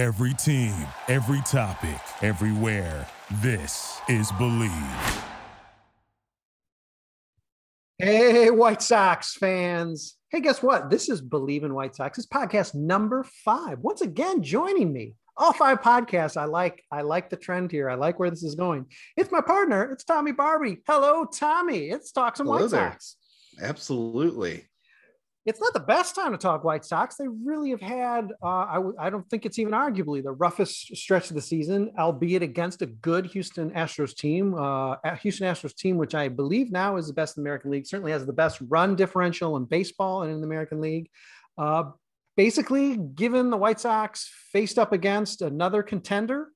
Every team, every topic, everywhere. This is Believe. Hey, White Sox fans. Hey, guess what? This is Believe in White Sox. It's podcast number five. Once again, joining me. All five podcasts. I like. I like the trend here. I like where this is going. It's my partner. It's Tommy Barbie. Hello, Tommy. It's Talk Some Hello White there. Sox. Absolutely. It's not the best time to talk White Sox. They really have had. Uh, I w- I don't think it's even arguably the roughest stretch of the season, albeit against a good Houston Astros team. Uh, Houston Astros team, which I believe now is the best in the American League, certainly has the best run differential in baseball and in the American League. Uh, basically, given the White Sox faced up against another contender,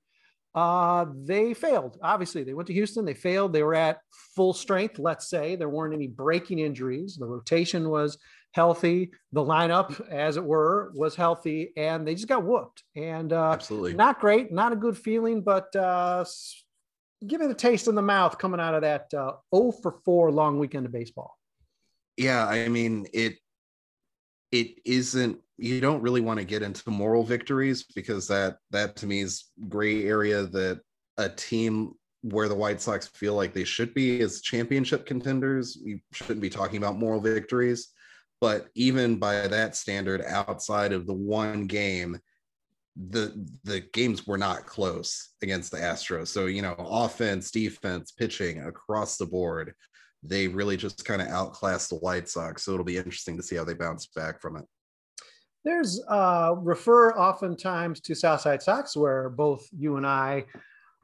uh, they failed. Obviously, they went to Houston. They failed. They were at full strength. Let's say there weren't any breaking injuries. The rotation was healthy. The lineup, as it were, was healthy, and they just got whooped. And uh, Absolutely. not great, not a good feeling, but uh, give me the taste in the mouth coming out of that uh, 0 for 4 long weekend of baseball. yeah, I mean it it isn't you don't really want to get into moral victories because that that to me is gray area that a team where the White Sox feel like they should be as championship contenders. You shouldn't be talking about moral victories. But even by that standard, outside of the one game, the the games were not close against the Astros. So you know, offense, defense, pitching across the board, they really just kind of outclassed the White Sox. So it'll be interesting to see how they bounce back from it. There's uh, refer oftentimes to Southside Sox, where both you and I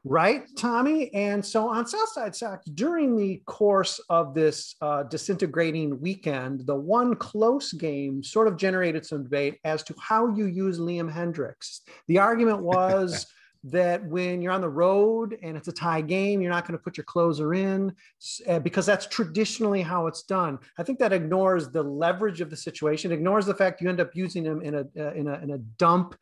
right, Tommy? And so on Southside Sox, during the course of this uh, disintegrating weekend, the one close game sort of generated some debate as to how you use Liam Hendriks. The argument was that when you're on the road and it's a tie game, you're not going to put your closer in uh, because that's traditionally how it's done. I think that ignores the leverage of the situation, ignores the fact you end up using him in a uh, in a in a dump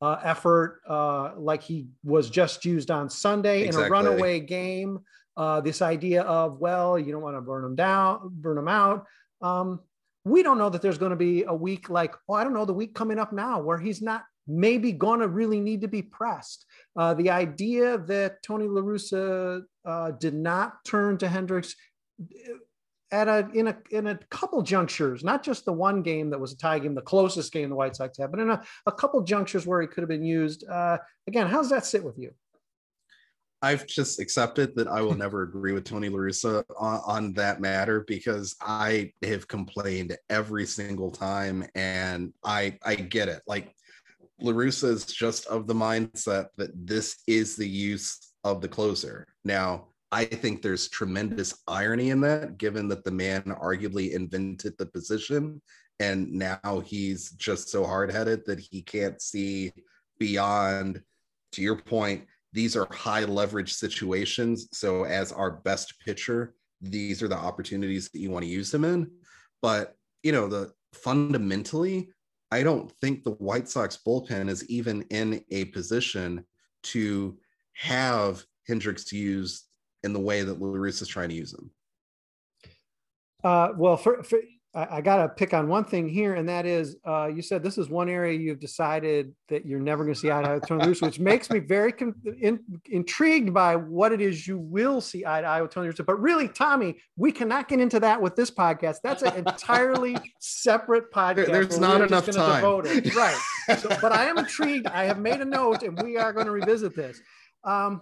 uh, effort uh, like he was just used on Sunday in a runaway game. Uh, this idea of well, you don't want to burn them down, burn them out. Um, we don't know that there's going to be a week like, oh, I don't know, the week coming up now where he's not maybe going to really need to be pressed. Uh, the idea that Tony La Russa uh, did not turn to Hendriks at a in a in a couple junctures, not just the one game that was a tie game, the closest game the White Sox had, but in a, a couple junctures where he could have been used. Uh, again, how does that sit with you? I've just accepted that I will never agree with Tony La Russa on, on that matter because I have complained every single time, and I I get it. Like La Russa is just of the mindset that this is the use of the closer. Now, I think there's tremendous irony in that, given that the man arguably invented the position, and now he's just so hard headed that he can't see beyond. To your point, these are high leverage situations. So, as our best pitcher, these are the opportunities that you want to use him in. But you know, the fundamentally, I don't think the White Sox bullpen is even in a position to have Hendriks used in the way that La Russa is trying to use him. Uh, well, for, for, I, I got to pick on one thing here, and that is uh, you said this is one area you've decided that you're never going to see eye to eye with Tony La Russa, which makes me very con- in, intrigued by what it is you will see eye to eye with Tony La Russa. But really, Tommy, we cannot get into that with this podcast. That's an entirely separate podcast. There- there's not enough time. Right. So, but I am intrigued. I have made a note, and we are going to revisit this. Um,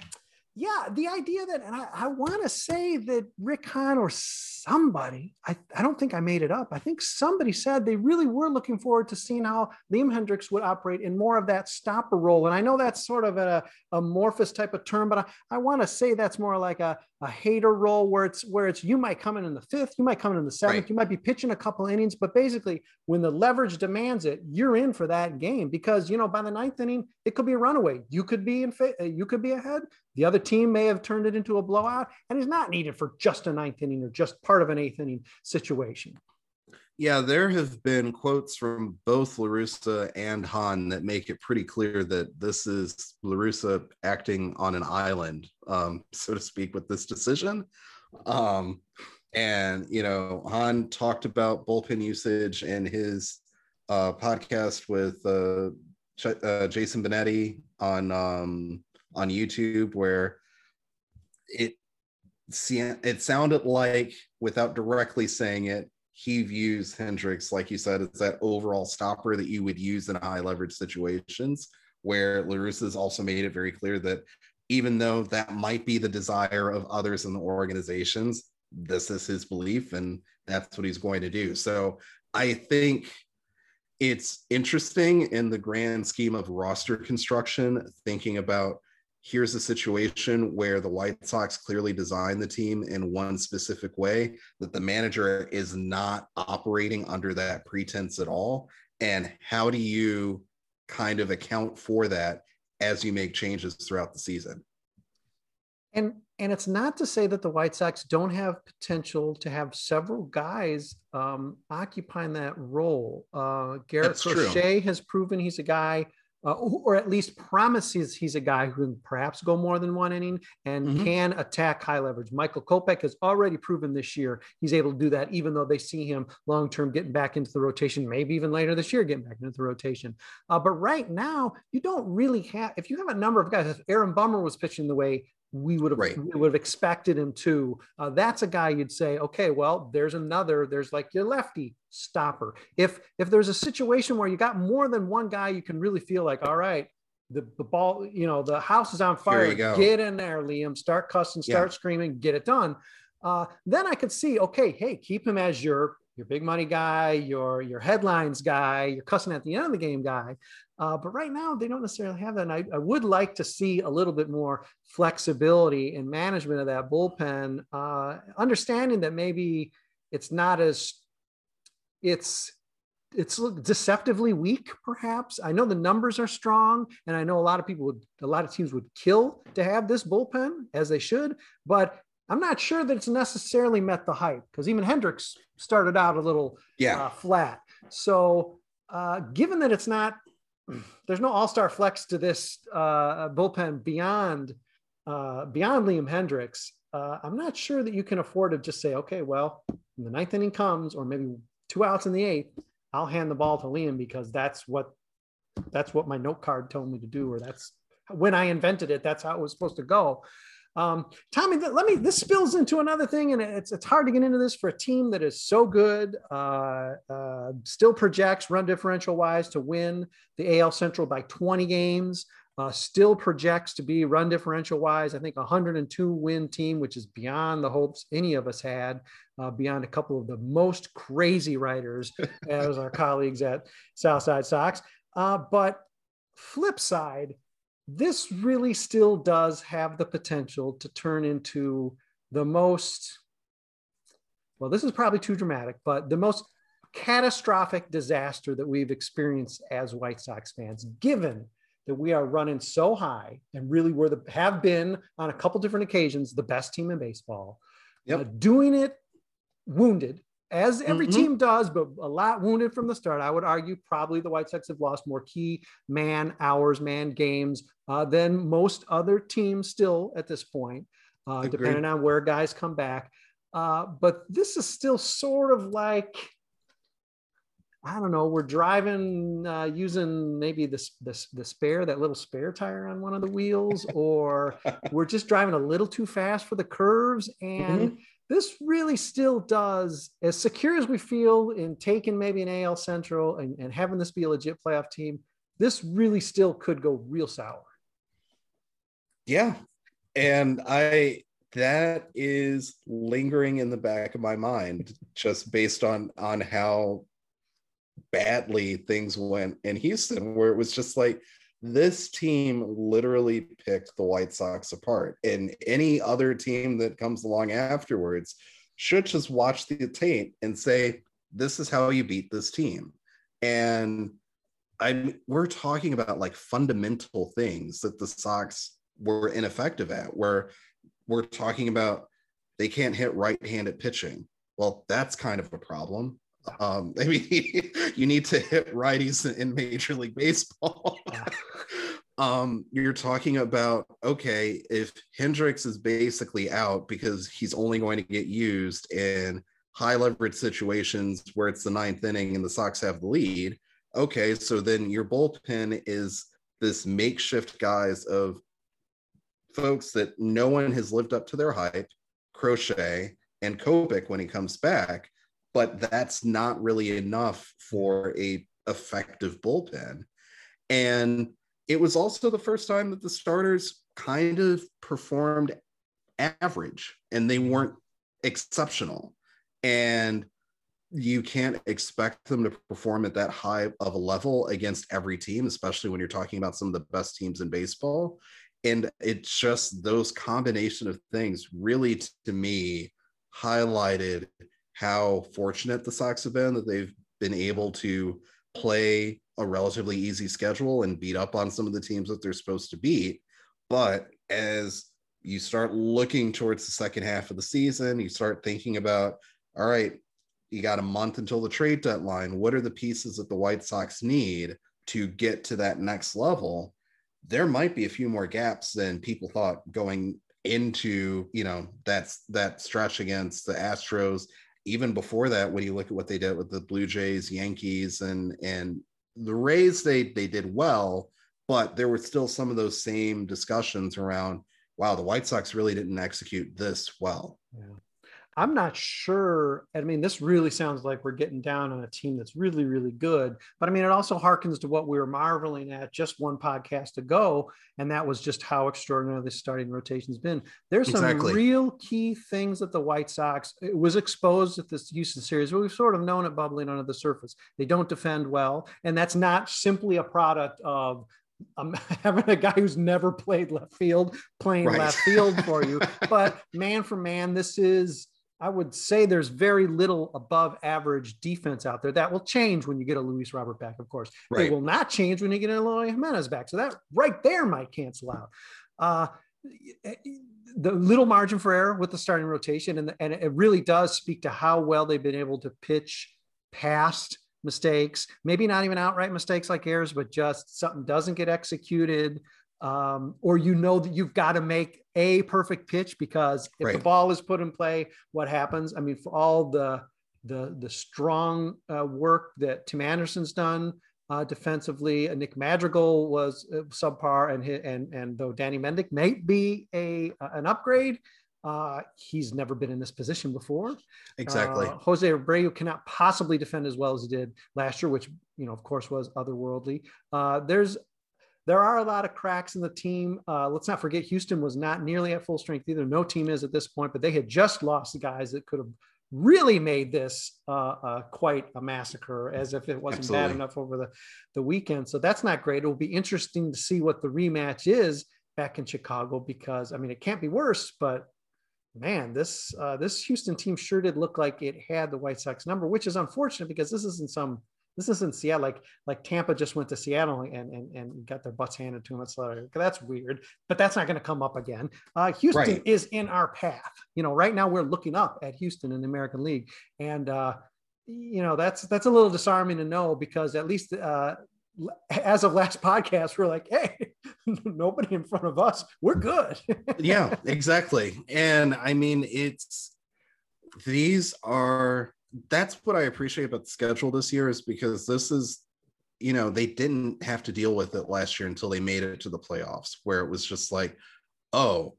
yeah, the idea that, and I, I want to say that Rick Hahn or somebody, I, I don't think I made it up. I think somebody said they really were looking forward to seeing how Liam Hendriks would operate in more of that stopper role. And I know that's sort of a amorphous type of term, but I, I want to say that's more like a, a hater role where it's where it's you might come in in the fifth, you might come in in the seventh, Right. you might be pitching a couple innings, but basically when the leverage demands it, you're in for that game because you know by the ninth inning it could be a runaway. You could be in, fa- uh, you could be ahead. The other team may have turned it into a blowout, and he's not needed for just a ninth inning or just part of an eighth inning situation. Yeah, there have been quotes from both La Russa and Hahn that make it pretty clear that this is La Russa acting on an island, um, so to speak, with this decision. Um, and you know, Hahn talked about bullpen usage in his uh, podcast with uh, uh, Jason Benetti on um, on YouTube where it it sounded like without directly saying it he views Hendriks like you said it's that overall stopper that you would use in high leverage situations where La also made it very clear that even though that might be the desire of others in the organizations this is his belief and that's what he's going to do. So I think it's interesting in the grand scheme of roster construction, thinking about here's a situation where the White Sox clearly designed the team in one specific way, that the manager is not operating under that pretense at all. And how do you kind of account for that as you make changes throughout the season? And and it's not to say that the White Sox don't have potential to have several guys um, occupying that role. Uh, Garrett Crochet has proven he's a guy, uh, or at least promises he's a guy who can perhaps go more than one inning and mm-hmm. can attack high leverage. Michael Kopech has already proven this year he's able to do that, even though they see him long term getting back into the rotation, maybe even later this year getting back into the rotation. Uh, but right now, you don't really have, if you have a number of guys, if Aaron Bummer was pitching the way we would have right. we would have expected him to. Uh, that's a guy you'd say, okay, well, there's another. There's like your lefty stopper. If if there's a situation where you got more than one guy, you can really feel like, all right, the the ball, you know, the house is on fire. Get in there, Liam. Start cussing, start yeah. screaming, get it done. Uh, then I could see, okay, hey, keep him as your your big money guy, your your headlines guy, your cussing at the end of the game guy. Uh, but right now, they don't necessarily have that. And I, I, would like to see a little bit more flexibility in management of that bullpen, uh, understanding that maybe it's not as it's it's deceptively weak perhaps i know the numbers are strong and i know a lot of people would a lot of teams would kill to have this bullpen as they should but i'm not sure that it's necessarily met the hype because even hendriks started out a little yeah. uh, flat so uh, given that it's not there's no all-star flex to this uh, bullpen beyond uh, beyond Liam Hendriks. Uh, I'm not sure that you can afford to just say, okay, well, when the ninth inning comes, or maybe two outs in the eighth, I'll hand the ball to Liam because that's what that's what my note card told me to do, or that's when I invented it. That's how it was supposed to go. Um, Tommy, let me. This spills into another thing, and it's it's hard to get into this for a team that is so good. Uh, uh, still projects run differential wise to win the AL Central by 20 games. Uh, still projects to be run differential wise, I think 102 win team, which is beyond the hopes any of us had, uh, beyond a couple of the most crazy writers as our colleagues at Southside Sox. Uh, but flip side, this really still does have the potential to turn into the most well this is probably too dramatic but the most catastrophic disaster that we've experienced as white sox fans given that we are running so high and really were the have been on a couple different occasions the best team in baseball yep. Uh, doing it wounded as every mm-hmm. team does, but a lot wounded from the start. I would argue probably the White Sox have lost more key man hours, man games uh, than most other teams still at this point, uh, depending on where guys come back. Uh, but this is still sort of like, I don't know, we're driving uh, using maybe this, this, the spare, that little spare tire on one of the wheels, or we're just driving a little too fast for the curves. And mm-hmm this really still does, as secure as we feel in taking maybe an AL Central and, and having this be a legit playoff team, this really still could go real sour. Yeah. And I, that is lingering in the back of my mind just based on on how badly things went in Houston where it was just like this team literally picked the White Sox apart. And any other team that comes along afterwards should just watch the tape and say, this is how you beat this team. And I we're talking about like fundamental things that the Sox were ineffective at, where we're talking about they can't hit right-handed pitching. Well, that's kind of a problem. Um, I mean, you need to hit righties in Major League Baseball. Um, you're talking about okay, if Hendriks is basically out because he's only going to get used in high leverage situations where it's the ninth inning and the Sox have the lead, okay, so then your bullpen is this makeshift guys of folks that no one has lived up to their hype, Crochet and Kopech when he comes back, but that's not really enough for a effective bullpen. And it was also the first time that the starters kind of performed average and they weren't exceptional. And you can't expect them to perform at that high of a level against every team, especially when you're talking about some of the best teams in baseball. And it's just those combination of things really, to me, highlighted how fortunate the Sox have been that they've been able to play a relatively easy schedule and beat up on some of the teams that they're supposed to beat. But as you start looking towards the second half of the season, you start thinking about, all right, you got a month until the trade deadline. What are the pieces that the White Sox need to get to that next level? There might be a few more gaps than people thought going into, you know, that's that stretch against the Astros. Even before that, when you look at what they did with the Blue Jays, Yankees, and and the Rays, they they did well, but there were still some of those same discussions around, wow, the White Sox really didn't execute this well. Yeah. I'm not sure. I mean, this really sounds like we're getting down on a team that's really, really good. But I mean, it also harkens to what we were marveling at just one podcast ago, and that was just how extraordinary the starting rotation's been. There's some exactly. real key things that the White Sox it was exposed at this Houston series, but we've sort of known it bubbling under the surface. They don't defend well, and that's not simply a product of I'm um, having a guy who's never played left field playing right. left field for you. but man for man, this is I would say there's very little above average defense out there. That will change when you get a Luis Robert back, of course. Right. It will not change when you get a Eloy Jimenez back. So that right there might cancel out. Uh, the little margin for error with the starting rotation, and, and it really does speak to how well they've been able to pitch past mistakes, maybe not even outright mistakes like errors, but just something doesn't get executed um, or you know that you've got to make a perfect pitch because if right. the ball is put in play, what happens? I mean, for all the the the strong uh, work that Tim Anderson's done uh, defensively, uh, Nick Madrigal was uh, subpar, and and and though Danny Mendick might be a an upgrade, uh, he's never been in this position before. Exactly. Uh, Jose Abreu cannot possibly defend as well as he did last year, which you know, of course, was otherworldly. Uh, there's there are a lot of cracks in the team. Uh, let's not forget Houston was not nearly at full strength either. No team is at this point, but they had just lost the guys that could have really made this uh, uh, quite a massacre as if it wasn't Absolutely. bad enough over the, the weekend. So that's not great. It will be interesting to see what the rematch is back in Chicago because I mean it can't be worse, but man, this uh, this Houston team sure did look like it had the White Sox number, which is unfortunate because this isn't some this isn't Seattle. Like like Tampa just went to Seattle and and, and got their butts handed to them. It's like that's weird, but that's not going to come up again. Uh, Houston right. is in our path. You know, right now we're looking up at Houston in the American League, and uh, you know that's that's a little disarming to know because at least uh, as of last podcast, we're like, hey, nobody in front of us. We're good. yeah, exactly. And I mean, it's these are that's what I appreciate about the schedule this year is because this is, you know, they didn't have to deal with it last year until they made it to the playoffs, where it was just like, oh,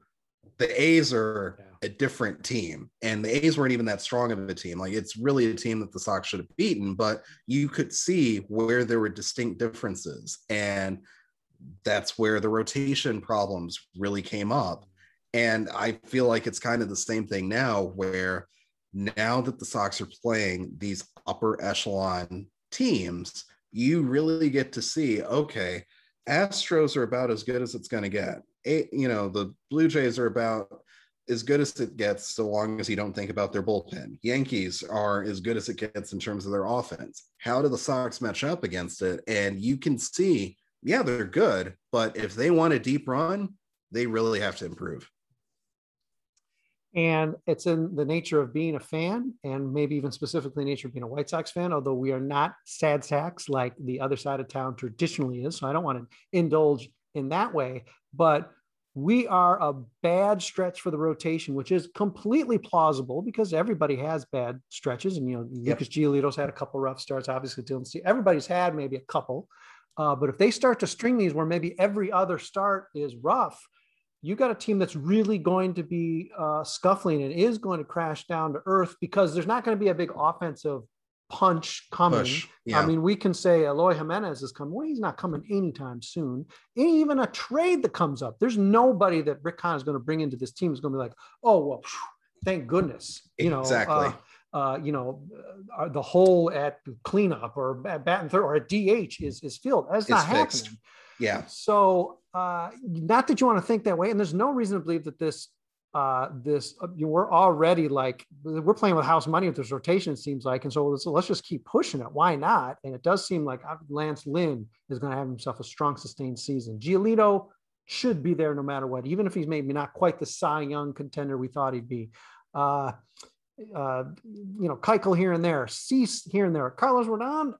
the A's are yeah. a different team, and the A's weren't even that strong of a team. Like it's really a team that the Sox should have beaten, but you could see where there were distinct differences, and that's where the rotation problems really came up. And I feel like it's kind of the same thing now, where now that the Sox are playing these upper echelon teams, you really get to see okay, Astros are about as good as it's going to get. You know, the Blue Jays are about as good as it gets so long as you don't think about their bullpen. Yankees are as good as it gets in terms of their offense. How do the Sox match up against it? And you can see, yeah, they're good, but if they want a deep run, they really have to improve and it's in the nature of being a fan and maybe even specifically nature of being a white sox fan although we are not sad sacks like the other side of town traditionally is so i don't want to indulge in that way but we are a bad stretch for the rotation, which is completely plausible because everybody has bad stretches. And, you know, yep. Lucas Giolito's had a couple rough starts, obviously, Dylan Cease Everybody's had maybe a couple. Uh, but if they start to string these where maybe every other start is rough, you got a team that's really going to be uh, scuffling and is going to crash down to earth because there's not going to be a big offensive punch coming. Push, yeah. I mean, we can say Eloy Jimenez is coming. Well, he's not coming anytime soon. Even a trade that comes up, there's nobody that Rick Hahn is going to bring into this team is going to be like, oh well, thank goodness. You know, exactly. Uh, uh, you know, uh, the hole at cleanup or at bat and third or at DH is is filled. That's it's not fixed. happening. Yeah. So, uh, not that you want to think that way, and there's no reason to believe that this uh, this uh, you know, we're already like we're playing with house money with this rotation it seems like and so let's, let's just keep pushing it. Why not? And it does seem like uh, lance lynn is going to have himself a strong sustained season. Giolito should be there no matter what even if he's maybe not quite the cy young contender we thought he'd be. Uh, uh, you know Keuchel here and there cease here and there carlos rodon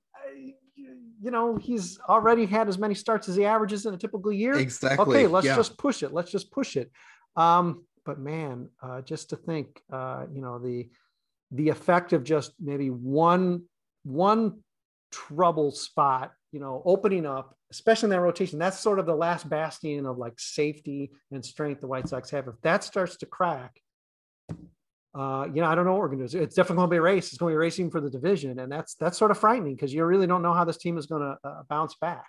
you know he's already had as many starts as he averages in a typical year exactly okay let's yeah. just push it let's just push it um, but man, uh, just to think, uh, you know, the the effect of just maybe one one trouble spot, you know, opening up, especially in that rotation. That's sort of the last bastion of like safety and strength the White Sox have. If that starts to crack, uh, you know, I don't know what we're going to do. It's definitely going to be a race. It's going to be racing for the division, and that's that's sort of frightening because you really don't know how this team is going to uh, bounce back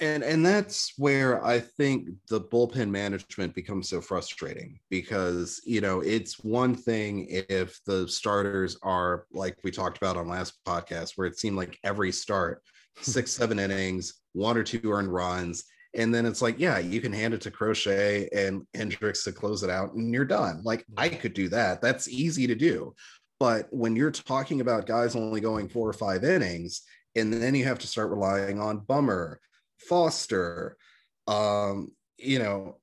and and that's where i think the bullpen management becomes so frustrating because you know it's one thing if the starters are like we talked about on last podcast where it seemed like every start six seven innings one or two earned runs and then it's like yeah you can hand it to crochet and hendriks to close it out and you're done. Like i could do that. That's easy to do. But when you're talking about guys only going four or five innings and then you have to start relying on bummer Foster, um, you know,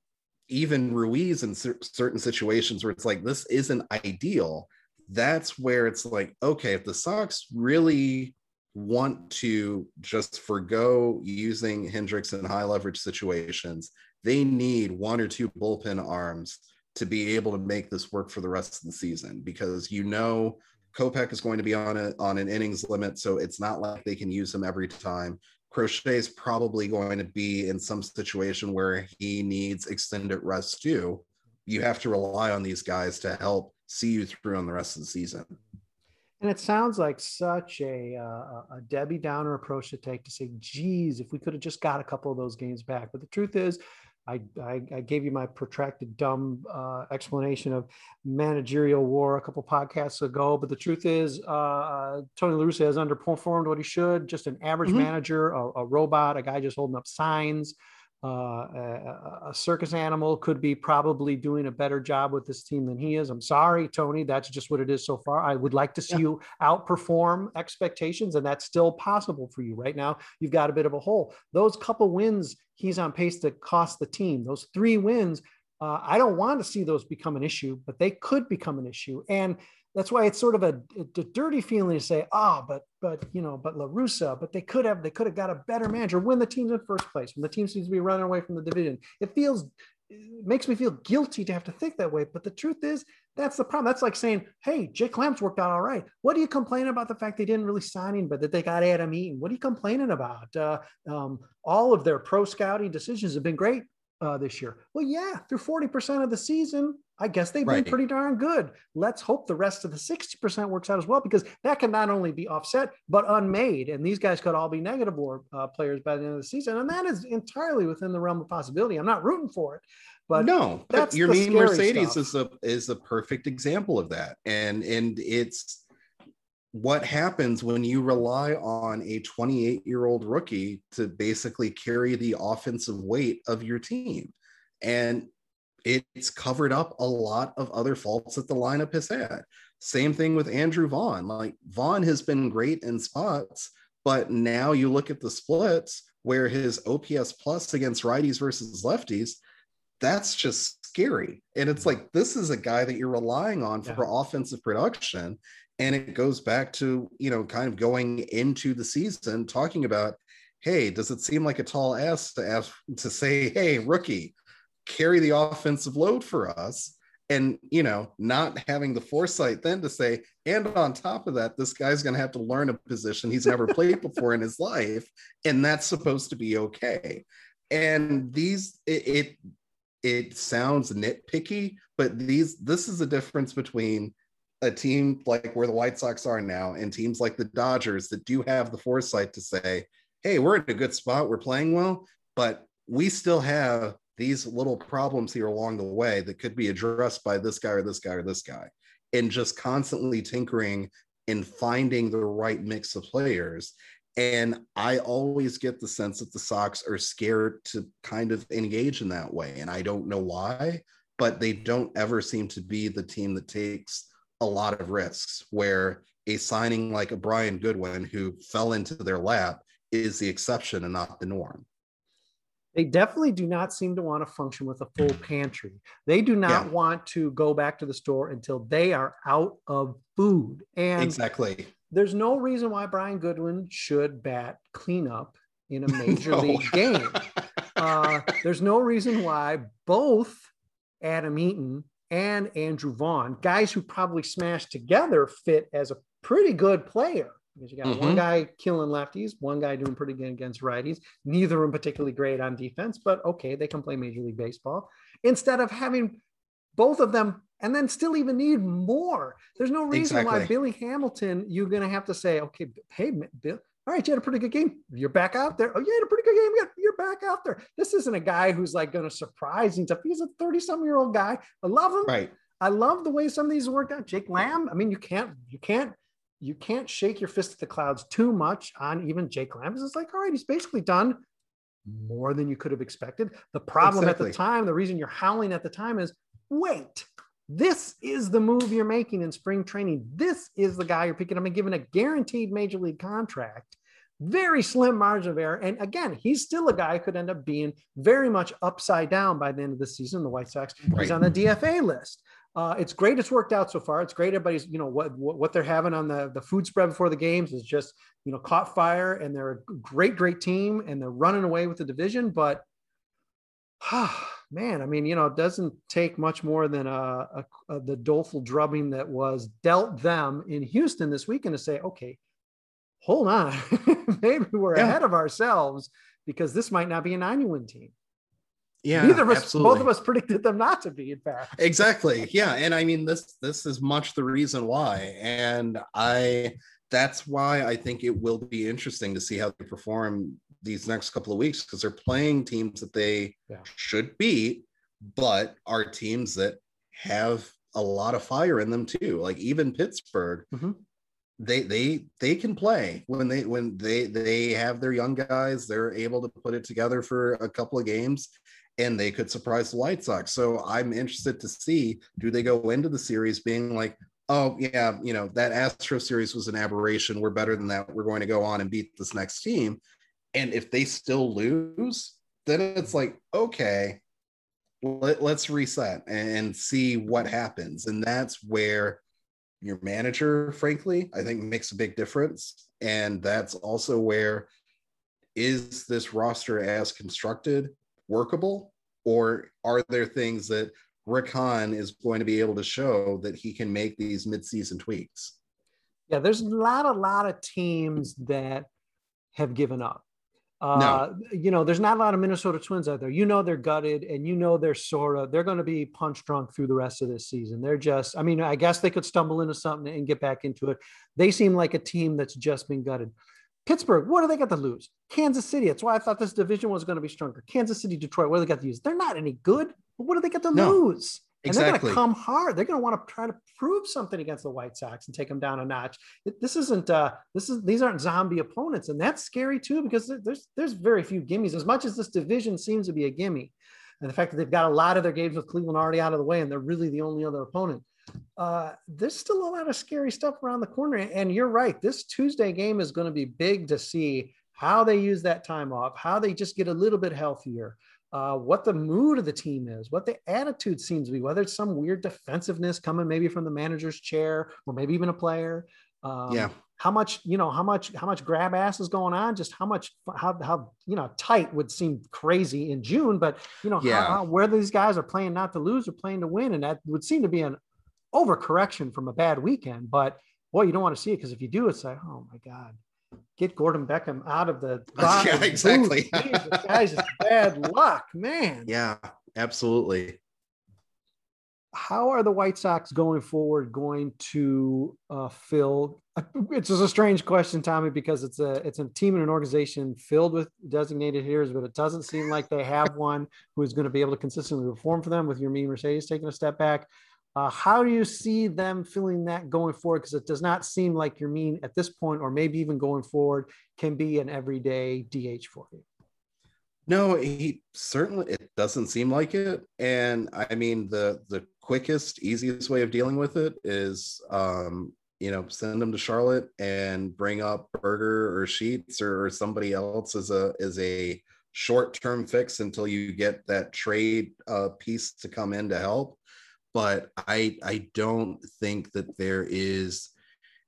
even Ruiz in cer- certain situations where it's like this isn't ideal. That's where it's like, okay, if the Sox really want to just forego using Hendriks in high leverage situations, they need one or two bullpen arms to be able to make this work for the rest of the season because you know Kopech is going to be on a on an innings limit, so it's not like they can use him every time. Crochet is probably going to be in some situation where he needs extended rest too. You have to rely on these guys to help see you through on the rest of the season. And it sounds like such a, uh, a Debbie Downer approach to take to say, geez, if we could have just got a couple of those games back. But the truth is, I, I, I gave you my protracted, dumb uh, explanation of managerial war a couple podcasts ago. But the truth is, uh, uh Tony La Russa has underperformed what he should. Just an average mm-hmm. manager, a, a, robot, a guy just holding up signs. Uh, a, a, circus animal could be probably doing a better job with this team than he is. I'm sorry, Tony. That's just what it is so far. I would like to see yeah. you outperform expectations, and that's still possible for you right now. You've got a bit of a hole. Those couple wins, he's on pace to cost the team. Those three wins, uh, I don't want to see those become an issue, but they could become an issue. And that's why it's sort of a, a dirty feeling to say, ah, oh, but but you know, but La Russa, but they could have they could have got a better manager when the team's in first place, when the team seems to be running away from the division. It feels it makes me feel guilty to have to think that way. But the truth is, that's the problem. That's like saying, hey, Jake Lamb's worked out all right. What do you complain about the fact they didn't really sign him, but that they got Adam Eaton? What are you complaining about? Uh, um, all of their pro scouting decisions have been great uh, this year. Well, yeah, through 40% of the season, I guess they've right. been pretty darn good. Let's hope the rest of the 60% works out as well, because that can not only be offset, but unmade. And these guys could all be negative war uh, players by the end of the season. And that is entirely within the realm of possibility. I'm not rooting for it. But no, but Yermín Mercedes stuff. is a is a perfect example of that. And and it's what happens when you rely on a 28 year old rookie to basically carry the offensive weight of your team. And it's covered up a lot of other faults that the lineup has had. Same thing with Andrew Vaughn. Like Vaughn has been great in spots, but now you look at the splits where his OPS plus against righties versus lefties, that's just scary. And it's mm-hmm. like this is a guy that you're relying on for yeah. offensive production. And it goes back to, you know, kind of going into the season talking about, hey, does it seem like a tall ass to ask to say, hey, rookie, carry the offensive load for us? And you know not having the foresight then to say and on top of that this guy's going to have to learn a position he's never played before in his life and that's supposed to be okay. And these it, it it sounds nitpicky but these this is the difference between a team like where the white sox are now and teams like the dodgers that do have the foresight to say hey we're in a good spot. We're playing well but we still have these little problems here along the way that could be addressed by this guy or this guy or this guy. And just constantly tinkering and finding the right mix of players. And i always get the sense that the sox are scared to kind of engage in that way. And i don't know why but they don't ever seem to be the team that takes a lot of risks where a signing like a brian goodwin who fell into their lap is the exception and not the norm they definitely do not seem to want to function with a full pantry. They do not yeah. want to go back to the store until they are out of food. And exactly. There's no reason why Brian Goodwin should bat cleanup in a major no. league game. Uh, there's no reason why both Adam Eaton and Andrew Vaughn, guys who probably smashed together, fit as a pretty good player because you got mm-hmm. one guy killing lefties, one guy doing pretty good against righties. Neither of them particularly great on defense, but okay, they can play Major League Baseball. Instead of having both of them and then still even need more. There's no reason exactly. why Billy Hamilton, you're going to have to say, okay, hey, Bill, all right, you had a pretty good game. You're back out there. Oh, you had a pretty good game. You're back out there. This isn't a guy who's like going to surprise and stuff. He's a 30 some year old guy. I love him. Right. I love the way some of these worked out. Jake Lamb. I mean, you can't, you can't you can't shake your fist at the clouds too much on even Jake Lamb. It's like, all right, he's basically done more than you could have expected. The problem exactly. at the time, the reason you're howling at the time is wait, this is the move you're making in spring training. This is the guy you're picking up and giving a guaranteed major league contract. Very slim margin of error. And again, he's still a guy who could end up being very much upside down by the end of the season. The White Sox, right. he's on the DFA list. Uh, it's great. It's worked out so far. It's great. Everybody's, you know, what, what, what they're having on the the food spread before the games is just, you know, caught fire, and they're a great, great team, and they're running away with the division. But, man, I mean, you know, it doesn't take much more than a, a, a the doleful drubbing that was dealt them in Houston this weekend to say, okay, hold on, maybe we're yeah. ahead of ourselves because this might not be a 91 team. Yeah, neither of us, absolutely. both of us predicted them not to be. In fact, exactly. Yeah, and I mean this. This is much the reason why, and I. That's why I think it will be interesting to see how they perform these next couple of weeks because they're playing teams that they yeah. should beat, but are teams that have a lot of fire in them too. Like even Pittsburgh, mm-hmm. they they they can play when they when they they have their young guys. They're able to put it together for a couple of games and they could surprise the White Sox. So I'm interested to see do they go into the series being like, oh yeah, you know that Astro series was an aberration. We're better than that. We're going to go on and beat this next team. And if they still lose, then it's like okay, let, us reset and see what happens. And that's where your manager, frankly, I think makes a big difference. And that's also where is this roster as constructed workable? Or are there things that Rick Hahn is going to be able to show that he can make these midseason tweaks? Yeah, there's a lot, a lot of teams that have given up. Uh, no. you know, there's not a lot of Minnesota Twins out there. You know, they're gutted, and you know they're sort of they're going to be punch drunk through the rest of this season. They're just, I mean, I guess they could stumble into something and get back into it. They seem like a team that's just been gutted. Pittsburgh, what do they got to lose? Kansas City. That's why I thought this division was going to be stronger. Kansas City, Detroit, what do they got to use? They're not any good. But what do they got to no, lose? And exactly. they're going to come hard. They're going to want to try to prove something against the White Sox and take them down a notch. This isn't. Uh, this is. These aren't zombie opponents, and that's scary too because there's there's very few gimmies. As much as this division seems to be a gimme, and the fact that they've got a lot of their games with Cleveland already out of the way, and they're really the only other opponent uh, there's still a lot of scary stuff around the corner. And you're right. This Tuesday game is going to be big to see how they use that time off, how they just get a little bit healthier, uh, what the mood of the team is, what the attitude seems to be, whether it's some weird defensiveness coming maybe from the manager's chair or maybe even a player. Um, yeah. how much you know how much how much grab ass is going on just how much how how you know tight would seem crazy in june but you know Yeah. how, how, where these guys are playing not to lose or playing to win and that would seem to be an overcorrection from a bad weekend but boy you don't want to see it because if you do it's like oh my god get gordon beckham out of the Yeah, exactly. Jesus, guys it's bad luck man Yeah, absolutely. how are the White Sox going forward going to uh, fill? It's just a strange question, Tommy, because it's a it's a team and an organization filled with designated hitters, but it doesn't seem like they have one who is going to be able to consistently perform for them. With Yermín Mercedes taking a step back, uh, how do you see them feeling that going forward? Because it does not seem like Yermín at this point, or maybe even going forward, can be an everyday DH for you. No, he certainly it doesn't seem like it. And I mean the the quickest, easiest way of dealing with it is um, you know, send them to Charlotte and bring up Burger or Sheets or, or somebody else as a as a short-term fix until you get that trade uh piece to come in to help. But I I don't think that there is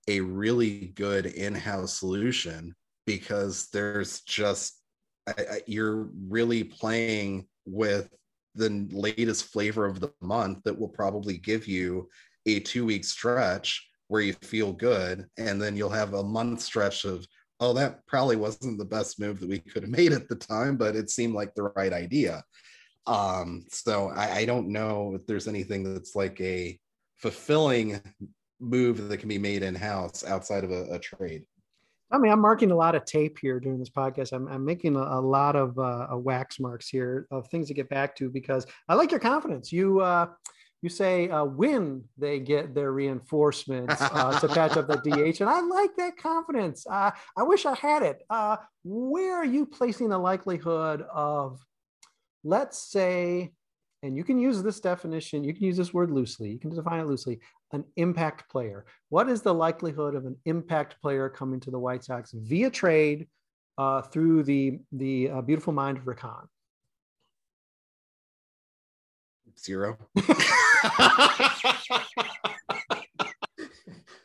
a really good in-house solution because there's just I, I, you're really playing with the latest flavor of the month that will probably give you a two week stretch where you feel good and then you'll have a month stretch of oh that probably wasn't the best move that we could have made at the time but it seemed like the right idea um so i, I don't know if there's anything that's like a fulfilling move that can be made in house outside of a, a trade I mean, I'm marking a lot of tape here during this podcast. I'm, I'm making a, a lot of uh, wax marks here of things to get back to because I like your confidence. You uh, you say uh, when they get their reinforcements uh, to patch up the DH, and I like that confidence. Uh, I wish I had it. Uh, where are you placing the likelihood of, let's say, and you can use this definition, you can use this word loosely, you can define it loosely, an impact player. What is the likelihood of an impact player coming to the White Sox via trade uh, through the the uh, beautiful mind of Rick Hahn? zero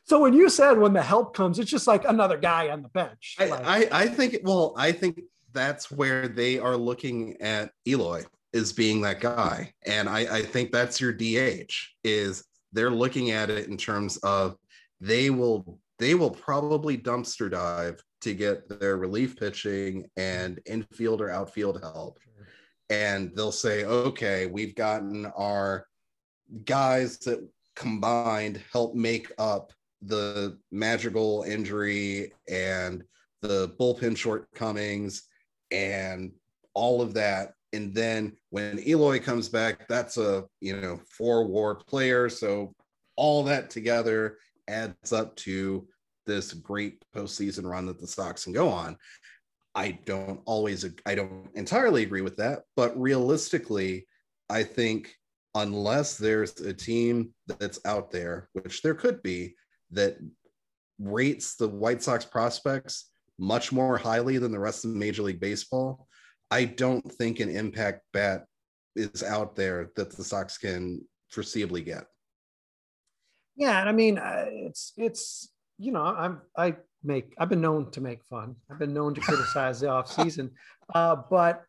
So when you said when the help comes, it's just like another guy on the bench. I, Like, I, I think well i think that's where they are looking at eloy is being that guy. And I, I think that's your dh is they're looking at it in terms of they will they will probably dumpster dive to get their relief pitching and infield or outfield help. And they'll say okay we've gotten our guys that combined help make up the Madrigal injury and the bullpen shortcomings and all of that and then when eloy comes back that's a you know four war player so all that together adds up to this great postseason run that the Sox can go on. I don't always, I don't entirely agree with that, but realistically, I think unless there's a team that's out there, which there could be, that rates the White Sox prospects much more highly than the rest of Major League Baseball, I don't think an impact bat is out there that the Sox can foreseeably get. yeah, and I mean, uh, it's it's you know, I'm I make I've been known to make fun. I've been known to criticize the off season, uh, but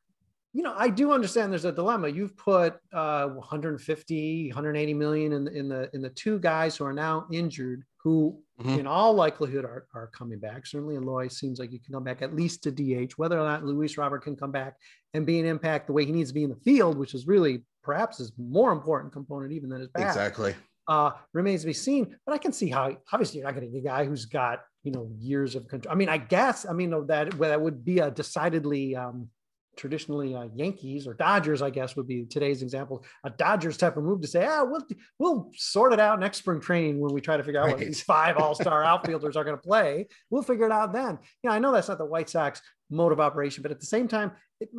you know, I do understand there's a dilemma. You've put uh, 150, 180 million in the in the in the two guys who are now injured, who Mhm. in all likelihood are, are coming back. Certainly, Eloy seems like he can come back at least to DH. Whether or not Luis Robert can come back and be an impact the way he needs to be in the field, which is really perhaps his more important component even than his bat Exactly. uh, remains to be seen. But I can see how obviously you're not going to get a guy who's got you know years of control. I mean, I guess I mean that that would be a decidedly um, traditionally uh, Yankees or Dodgers. I guess would be today's example. A Dodgers type of move to say, ah, we'll we'll sort it out next spring training when we try to figure out what these five All Star outfielders are going to play. We'll figure it out then. You know, I know that's not the White Sox mode of operation, but at the same time. It,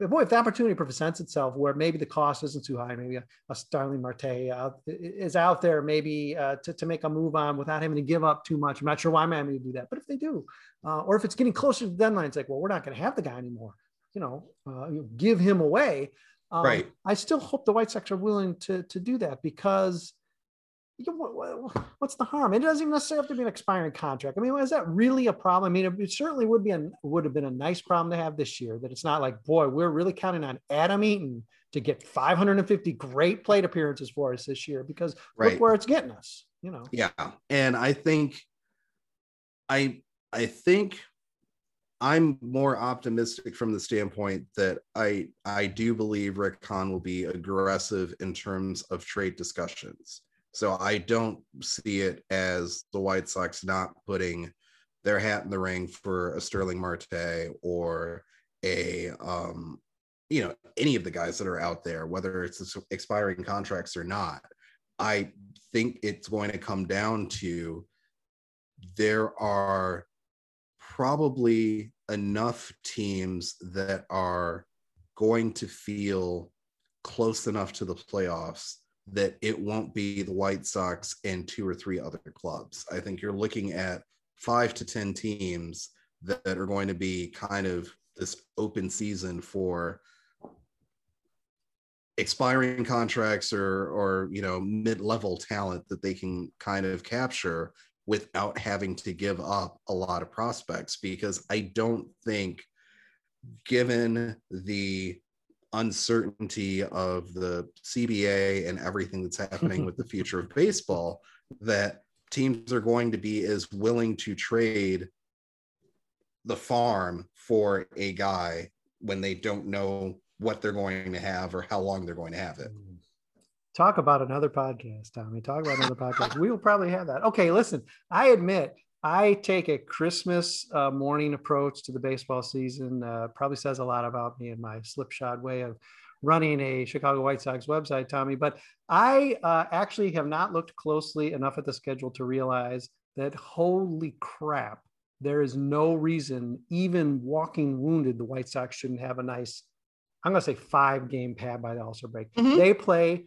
boy, if the opportunity presents itself where maybe the cost isn't too high, maybe a, a Starling Marte uh, is out there, maybe uh, to, to make a move on without having to give up too much. I'm not sure why Miami would do that, but if they do, uh, or if it's getting closer to the deadline, it's like, well, we're not going to have the guy anymore. You know, uh, give him away. Um, Right. I still hope the White Sox are willing to to do that because what's the harm? It doesn't even necessarily have to be an expiring contract. I mean, is that really a problem? I mean, it, certainly would be a would have been a nice problem to have this year. That it's not like, boy, we're really counting on Adam Eaton to get 550 great plate appearances for us this year because right. look where it's getting us. You know. Yeah, and I think, I I think I'm more optimistic from the standpoint that I I do believe Rick Hahn will be aggressive in terms of trade discussions. So I don't see it as the White Sox not putting their hat in the ring for a Starling Marte or a um, you know any of the guys that are out there, whether it's expiring contracts or not. I think it's going to come down to there are probably enough teams that are going to feel close enough to the playoffs that it won't be the White Sox and two or three other clubs. I think you're looking at five to 10 teams that, that are going to be kind of this open season for expiring contracts or or you know mid-level talent that they can kind of capture without having to give up a lot of prospects because I don't think, given the uncertainty of the CBA and everything that's happening with the future of baseball, that teams are going to be as willing to trade the farm for a guy when they don't know what they're going to have or how long they're going to have it. Talk about another podcast, Tommy. Talk about another podcast. We will probably have that. Okay, listen, I admit I take a Christmas uh, morning approach to the baseball season. Uh, probably says a lot about me and my slipshod way of running a Chicago White Sox website, Tommy. But I uh, actually have not looked closely enough at the schedule to realize that holy crap, there is no reason, even walking wounded, the White Sox shouldn't have a nice, I'm going to say five game pad by the All Star break. Mm-hmm. They play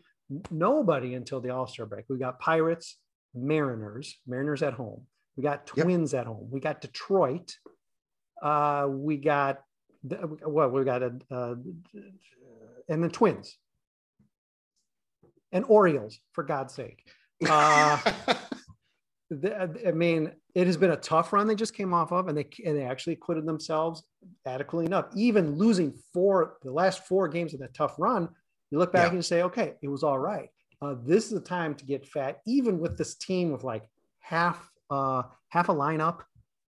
nobody until the All Star break. We got Pirates, Mariners, Mariners at home. We got Twins yep. at home. We got Detroit. Uh, we got what? We got a uh, and the Twins and Orioles for God's sake. Uh, the, I mean, it has been a tough run they just came off of, and they and they actually acquitted themselves adequately enough. Even losing four the last four games of that tough run, you look back yeah. and you say, okay, it was all right. Uh, this is the time to get fat, even with this team with like half uh, half a lineup,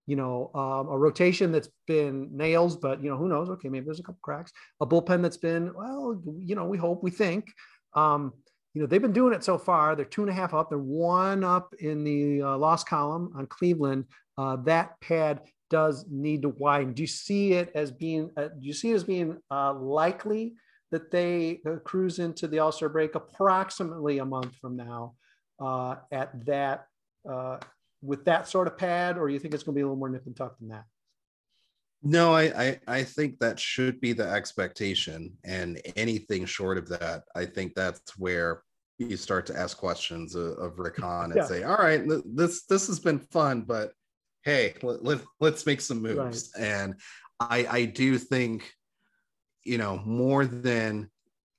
you know, um, a rotation that's been nails, but you know, who knows? Okay, maybe there's a couple cracks. A bullpen that's been well, you know, we hope, we think. Um, you know, they've been doing it so far. They're two and a half up. They're one up in the uh, loss column on Cleveland. Uh, that pad does need to widen. Do you see it as being? Uh, do you see it as being uh, likely? That they cruise into the All Star break approximately a month from now uh, at that uh, with that sort of pad, or you think it's going to be a little more nip and tuck than that? No, I, I, I think that should be the expectation, and anything short of that, I think that's where you start to ask questions of, of Rick Hahn and yeah. say, "All right, this this has been fun, but hey, let, let, let's make some moves." Right. And I I do think you know, more than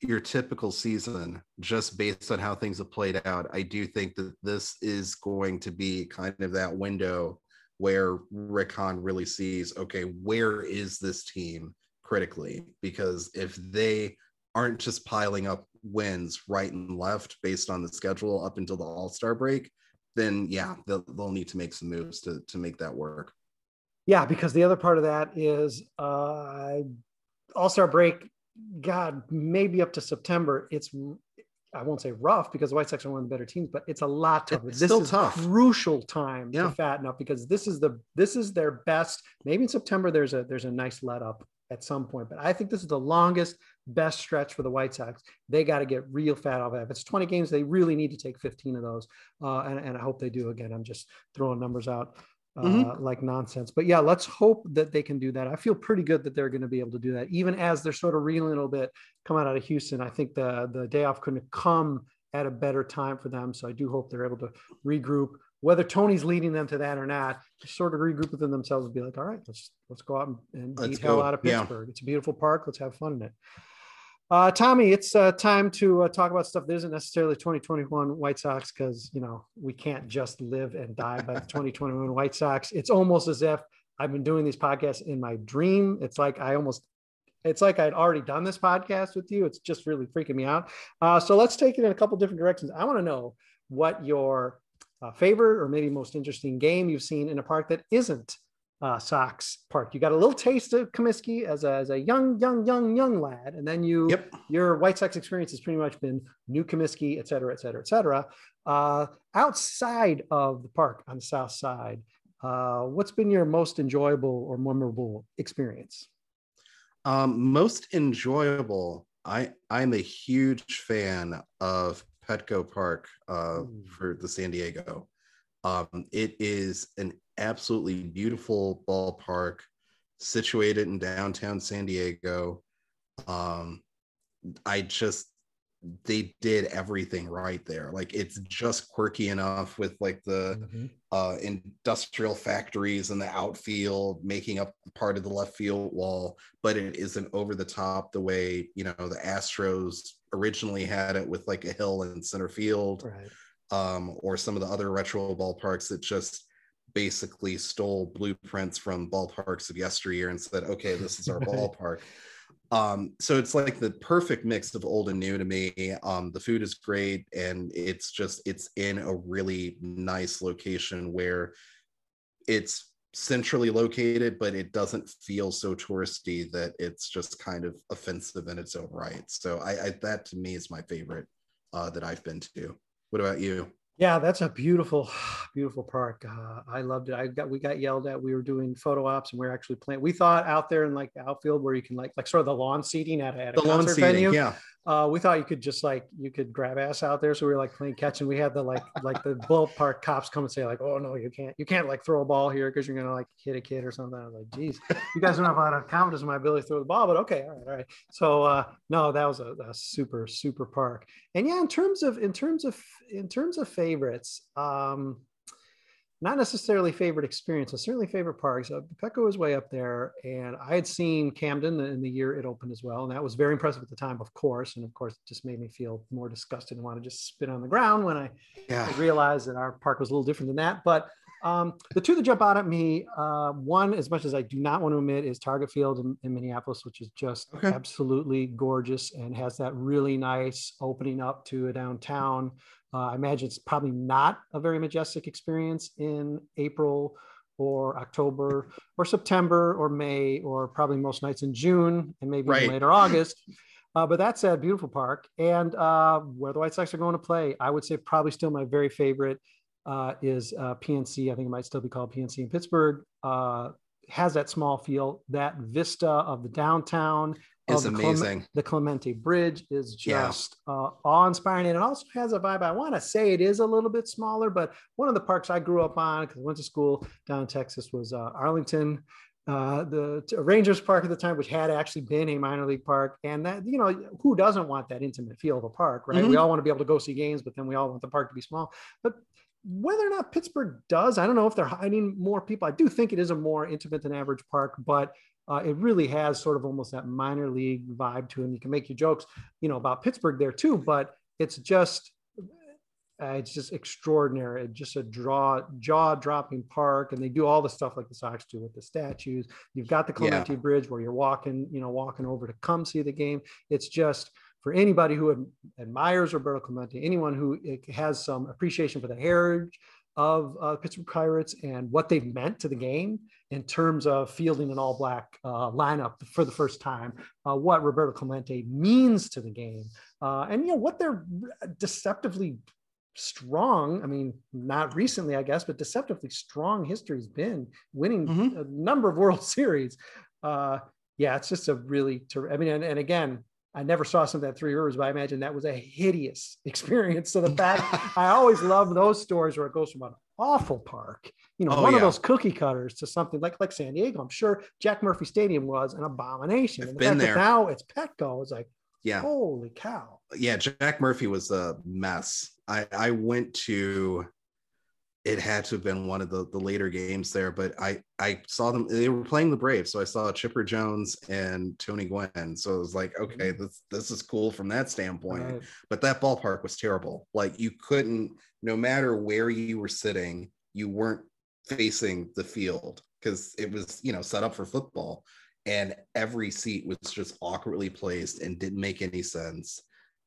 your typical season, just based on how things have played out, I do think that this is going to be kind of that window where Rick Hahn really sees, okay, where is this team critically? Because if they aren't just piling up wins right and left based on the schedule up until the All Star break, then yeah, they'll, they'll need to make some moves to to make that work. Yeah, because the other part of that is uh, all Star break, God, maybe up to September, it's I won't say rough because the White Sox are one of the better teams, but it's a lot tougher. It's this is tough. crucial time yeah. to fatten up because this is the this is their best. Maybe in September there's a there's a nice let up at some point, but I think this is the longest best stretch for the White Sox. They got to get real fat off of it. If it's 20 games, they really need to take 15 of those, uh, and, and I hope they do. Again, I'm just throwing numbers out mm-hmm. Uh, like nonsense. But yeah, let's hope that they can do that. I feel pretty good that they're going to be able to do that, even as they're sort of reeling a little bit coming out of Houston. I think the the day off couldn't come at a better time for them. So I do hope they're able to regroup. Whether Tony's leading them to that or not, just sort of regroup within themselves and be like, all right, let's let's go out and, and beat hell out of Pittsburgh. Yeah. It's a beautiful park. Let's have fun in it. Uh, Tommy, it's uh, time to uh, talk about stuff that isn't necessarily 2021 White Sox because you know we can't just live and die by the 2021 White Sox. It's almost as if I've been doing these podcasts in my dream. It's like I almost, it's like I'd already done this podcast with you. It's just really freaking me out. Uh, so let's take it in a couple different directions. I want to know what your uh, favorite or maybe most interesting game you've seen in a park that isn't uh, Sox Park. You got a little taste of Comiskey as a, as a young, young, young, young lad, and then you Yep. your White Sox experience has pretty much been New Comiskey, et cetera, et cetera, et cetera. Uh, outside of the park on the south side, uh, what's been your most enjoyable or memorable experience? Um, most enjoyable. I I'm a huge fan of Petco Park uh, Ooh. for the San Diego. Um, it is an absolutely beautiful ballpark situated in downtown San Diego. Um, I just they did everything right there. Like it's just quirky enough with like the uh, industrial factories and the outfield making up part of the left field wall, but it isn't over the top the way you know the Astros originally had it with like a hill in center field, Right. um, or some of the other retro ballparks that just basically stole blueprints from ballparks of yesteryear and said, "Okay, this is our ballpark." Um, so it's like the perfect mix of old and new to me. Um, the food is great, and it's just it's in a really nice location where it's centrally located, but it doesn't feel so touristy that it's just kind of offensive in its own right. So I, I that to me is my favorite uh, that I've been to. What about you? Yeah, that's a beautiful, beautiful park. Uh, I loved it. I got we got yelled at. We were doing photo ops and we are actually playing. We thought out there in like the outfield where you can like like sort of the lawn seating at, a- at a The lawn concert seating, venue. yeah. Uh, we thought you could just like you could grab ass out there. So we were like playing catch, and we had the like like the ballpark cops come and say like, "Oh no, you can't you can't like throw a ball here because you're gonna like hit a kid or something." I was like, "Geez, you guys don't have a lot of confidence in my ability to throw the ball." But okay, all right, all right. So uh, no, that was a, a super super park. And yeah, in terms of in terms of in terms of favorites, um, not necessarily favorite experiences, certainly favorite parks. Uh, Petco was way up there, and I had seen Camden in the year it opened as well, and that was very impressive at the time, of course. And of course, it just made me feel more disgusted and want to just spit on the ground when I Yeah. I realized that our park was a little different than that. But um, the two that jump out at me, uh, one, as much as I do not want to admit, is Target Field in, in Minneapolis, which is just Okay. absolutely gorgeous and has that really nice opening up to a downtown. Uh, I imagine it's probably not a very majestic experience in April or October or September or May or probably most nights in June and maybe Right. later August. Uh, but that's a beautiful park. And uh, where the White Sox are going to play, I would say probably still my very favorite uh, is uh, PNC. I think it might still be called PNC in Pittsburgh. Uh, has that small feel, that vista of the downtown. It's of the amazing. the Clemente Bridge is Yeah. just uh, awe-inspiring, and it also has a vibe. I want to say it is a little bit smaller, but one of the parks I grew up on because I went to school down in Texas was uh, Arlington, uh, the Rangers Park at the time, which had actually been a minor league park, and that you know who doesn't want that intimate feel of a park, right? We Mhm. all want to be able to go see games, but then we all want the park to be small. But whether or not Pittsburgh does, I don't know if they're hiding more people. I do think it is a more intimate than average park, but uh, it really has sort of almost that minor league vibe to him. You can make your jokes, you know, about Pittsburgh there too, but it's just uh, it's just extraordinary. It's just a draw jaw dropping park, and they do all the stuff like the Sox do with the statues. You've got the Yeah. Clemente Bridge where you're walking, you know, walking over to come see the game. It's just for anybody who admires Roberto Clemente, anyone who uh, has some appreciation for the heritage of uh, Pittsburgh Pirates and what they've meant to the game in terms of fielding an all black uh, lineup for the first time, uh, what Roberto Clemente means to the game, uh, and you know what they're deceptively strong. I mean, not recently, I guess, but deceptively strong history has been winning Mhm. a number of World Series. Uh, yeah, it's just a really, ter- I mean, and, and again, I never saw some of that Three Rivers, but I imagine that was a hideous experience. So the fact I always love those stories where it goes from an awful park, you know, Oh, one of those cookie cutters to something like like San Diego. I'm sure Jack Murphy Stadium was an abomination. I've and the been there. that now it's Petco is like, Yeah. holy cow. yeah jack murphy was a mess i i went to it had to have been one of the, the later games there, but I I saw them. They were playing the Braves, so I saw Chipper Jones and Tony Gwynn. So it was like, okay, Mm-hmm. this this is cool from that standpoint. Right. But that ballpark was terrible. Like you couldn't, no matter where you were sitting, you weren't facing the field because it was you know set up for football, and every seat was just awkwardly placed and didn't make any sense.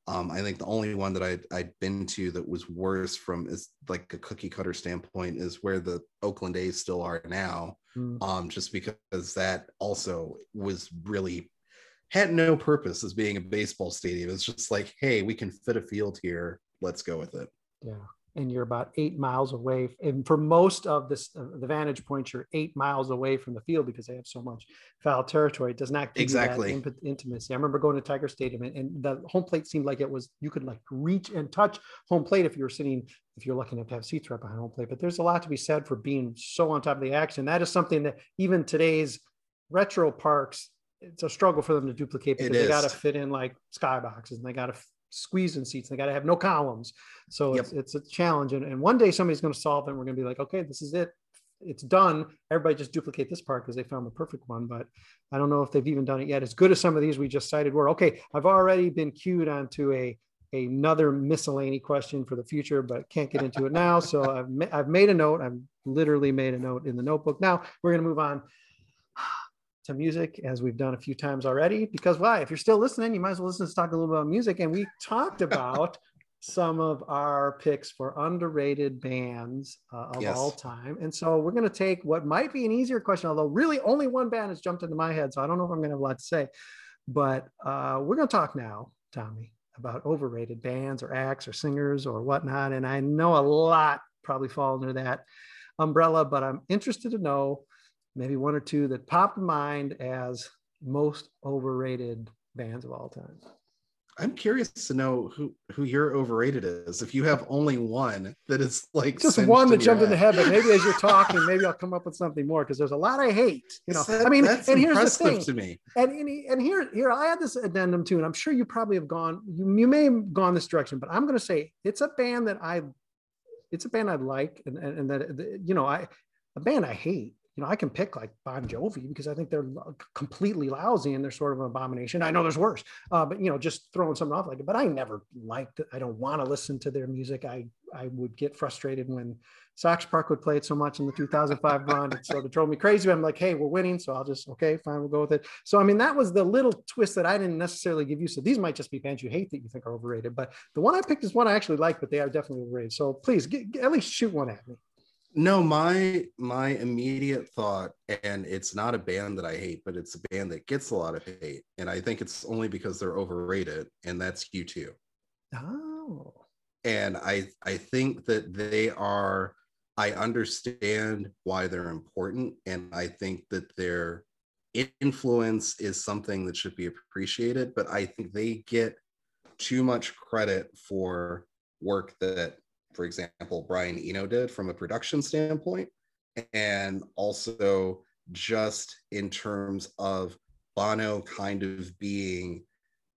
Um, I think the only one that I'd, I'd been to that was worse from is like a cookie cutter standpoint is where the Oakland A's still are now. Mm. Um, just because that also was really had no purpose as being a baseball stadium. It's just like, hey, we can fit a field here. Let's go with it. Yeah. And you're about eight miles away. And for most of this, uh, the vantage points, you're eight miles away from the field because they have so much foul territory. It does not give Exactly. you that imp- intimacy. I remember going to Tiger Stadium and, and the home plate seemed like it was, you could like reach and touch home plate if you were sitting, if you're lucky enough to have seats right behind home plate. But there's a lot to be said for being so on top of the action. That is something that even today's retro parks, it's a struggle for them to duplicate because they got to fit in like skyboxes and they got to squeeze in seats. They got to have no columns. So Yep. it's, it's a challenge. And, and one day somebody's going to solve it. And we're going to be like, okay, this is it. It's done. Everybody just duplicate this part because they found the perfect one. But I don't know if they've even done it yet. As good as some of these we just cited were. Okay, I've already been queued onto a another miscellany question for the future, but can't get into it now. So I've ma- I've made a note. I've literally made a note in the notebook. Now we're going to move on to music as we've done a few times already. Because why? If you're still listening, you might as well listen to us talk a little bit about music. And we talked about some of our picks for underrated bands uh, of Yes. all time. And so we're going to take what might be an easier question, although really only one band has jumped into my head. So I don't know if I'm going to have a lot to say. But uh, we're going to talk now, Tommy, about overrated bands or acts or singers or whatnot. And I know a lot probably fall under that umbrella, but I'm interested to know maybe one or two that pop in mind as most overrated bands of all time. I'm curious to know who who your overrated is. If you have only one that is like Just one that jumped in the head, but maybe as you're talking, maybe I'll come up with something more because there's a lot I hate. You know, that- I mean, and here's the thing. to me. and and, and here here I had this addendum too, and I'm sure you probably have gone. You, you may have gone this direction, but I'm going to say it's a band that I, it's a band I like, and and, and that, you know I, a band I hate. You know, I can pick like Bon Jovi because I think they're completely lousy and they're sort of an abomination. I know there's worse, uh, but you know, just throwing something off like it. But I never liked it. I don't want to listen to their music. I I would get frustrated when Sox Park would play it so much in the 2005 run. It sort of drove me crazy. I'm like, hey, we're winning, so I'll just okay, fine, we'll go with it. So I mean, that was the little twist that I didn't necessarily give you. So these might just be bands you hate that you think are overrated, but the one I picked is one I actually like, but they are definitely overrated. So please, get- at least shoot one at me. No, my my immediate thought, and it's not a band that I hate, but it's a band that gets a lot of hate, and I think it's only because they're overrated, and that's U2. Oh, And I I think that they are. I understand why they're important, and I think that their influence is something that should be appreciated. But I think they get too much credit for work that, for example, Brian Eno did from a production standpoint, and also just in terms of Bono kind of being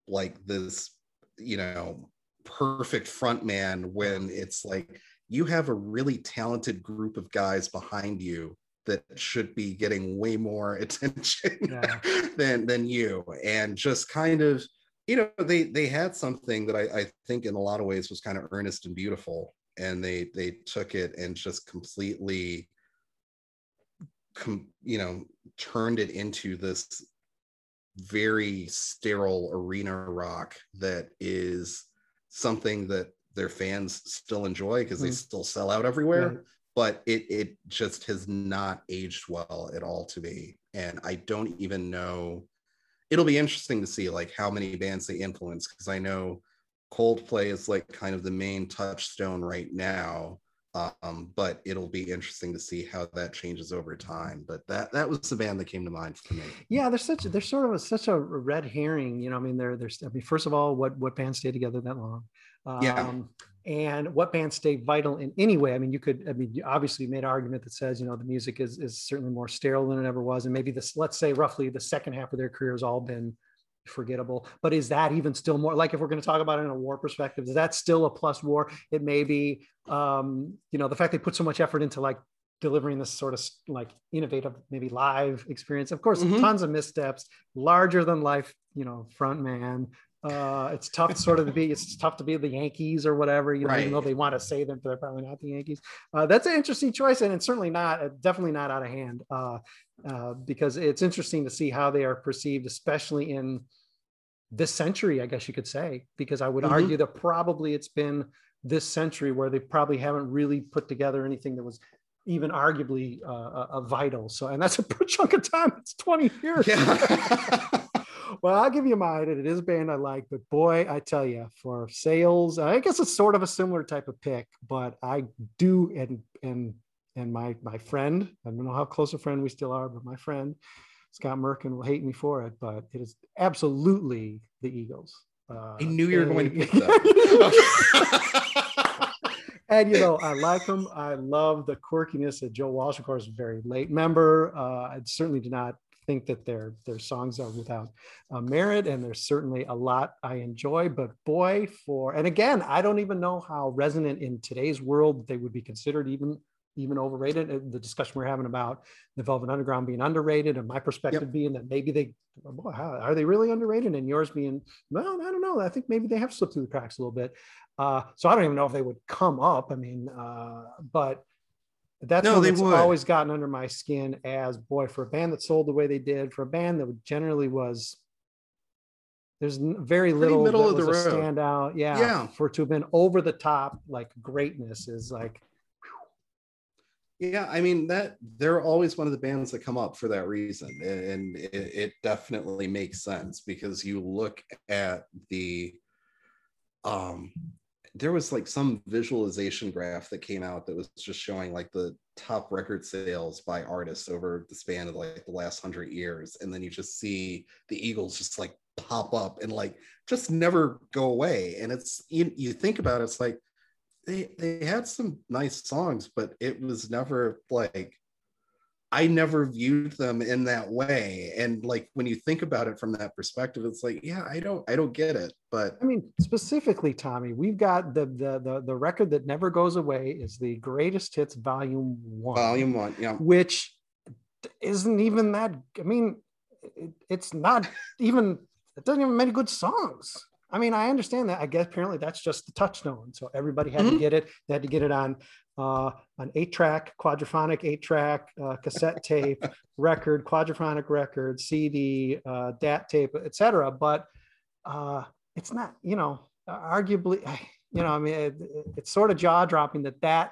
like this, you know, perfect front man when it's like you have a really talented group of guys behind you that should be getting way more attention Yeah. than than you and just kind of you know they they had something that I, I think in a lot of ways was kind of earnest and beautiful and they they took it and just completely com, you know turned it into this very sterile arena rock that is something that their fans still enjoy because they Mm. still sell out everywhere Right. but it it just has not aged well at all to me and i don't even know it'll be interesting to see like how many bands they influence because i know coldplay is like kind of the main touchstone right now um, but it'll be interesting to see how that changes over time but that that was the band that came to mind for me yeah. There's such there's sort of a, such a red herring. You know, I mean, there there's I mean, first of all, what what bands stay together that long? Um, Yeah. And what bands stay vital in any way? I mean, you could, I mean, you obviously made an argument that says, you know, the music is, is certainly more sterile than it ever was. And maybe this, let's say roughly the second half of their career has all been forgettable. But is that even still more like if we're going to talk about it in a war perspective, is that still a plus war? It may be, um, you know, the fact they put so much effort into like delivering this sort of like innovative, maybe live experience. Of course, mm-hmm. tons of missteps, larger than life, you know, front man. Uh, it's tough sort of to be, it's tough to be the Yankees or whatever, you know, right. even though they want to say them, but they're probably not the Yankees. Uh, that's an interesting choice. And it's certainly not, uh, definitely not out of hand uh, uh, because it's interesting to see how they are perceived, especially in this century, I guess you could say, because I would mm-hmm. argue that probably it's been this century where they probably haven't really put together anything that was even arguably uh, a, vital. So, and that's a chunk of time. It's 20 years. Yeah. well, I'll give you mine. It is a band I like, but boy, I tell you, for sales, I guess it's sort of a similar type of pick. But I do, and and and my my friend, I don't know how close a friend we still are, but my friend Scott Merkin will hate me for it, but it is absolutely the Eagles. Uh, I knew you were going to pick that. and you know, I like them. I love the quirkiness of Joe Walsh. Of course, very late member. Uh, I certainly do not think that their their songs are without uh, merit, and there's certainly a lot I enjoy. But boy, for and again, I don't even know how resonant in today's world they would be considered even even overrated. The discussion we're having about the Velvet Underground being underrated, and my perspective yep. being that maybe they boy, how, are they really underrated, and yours being well, I don't know. I think maybe they have slipped through the cracks a little bit. Uh, so I don't even know if they would come up. I mean, uh, but that's no, that's always gotten under my skin as boy for a band that sold the way they did, for a band that generally was there's very little Pretty middle of the road. standout. Yeah, yeah, for to have been over the top like greatness is like. Yeah, I mean that they're always one of the bands that come up for that reason, and it, it definitely makes sense because you look at the um there was like some visualization graph that came out that was just showing like the top record sales by artists over the span of like the last hundred years. And then you just see the eagles just like pop up and like just never go away. And it's you, you think about it it's like they they had some nice songs but it was never like I never viewed them in that way. And like when you think about it from that perspective, it's like, yeah, I don't, I don't get it. But I mean, specifically, Tommy, we've got the the the, the record that never goes away is the greatest hits volume one. Volume one, yeah. Which isn't even that. I mean, it, it's not even. It doesn't even many good songs. I mean, I understand that. I guess apparently that's just the touchstone. So everybody had mm-hmm. to get it. They had to get it on uh, an eight track, quadraphonic eight track, uh, cassette tape, record, quadraphonic record, CD, uh, DAT tape, etc. But uh, it's not, you know, arguably, you know, I mean, it, it's sort of jaw dropping that that,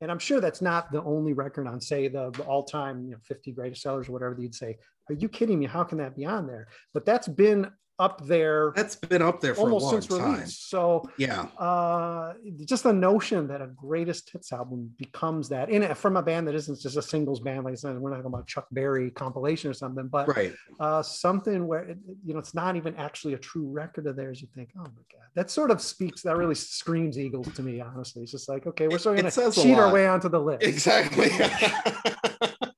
and I'm sure that's not the only record on, say, the, the all time you know, 50 greatest sellers or whatever you'd say. Are you kidding me? How can that be on there? But that's been up there. That's been up there for almost since time. release. So yeah, uh, just the notion that a greatest hits album becomes that in it from a band that isn't just a singles band, like we're not talking about Chuck Berry compilation or something, but right, uh, something where it, you know it's not even actually a true record of theirs. You think, oh my god, that sort of speaks. That really screams Eagles to me. Honestly, it's just like okay, we're sort of going to cheat our way onto the list. Exactly.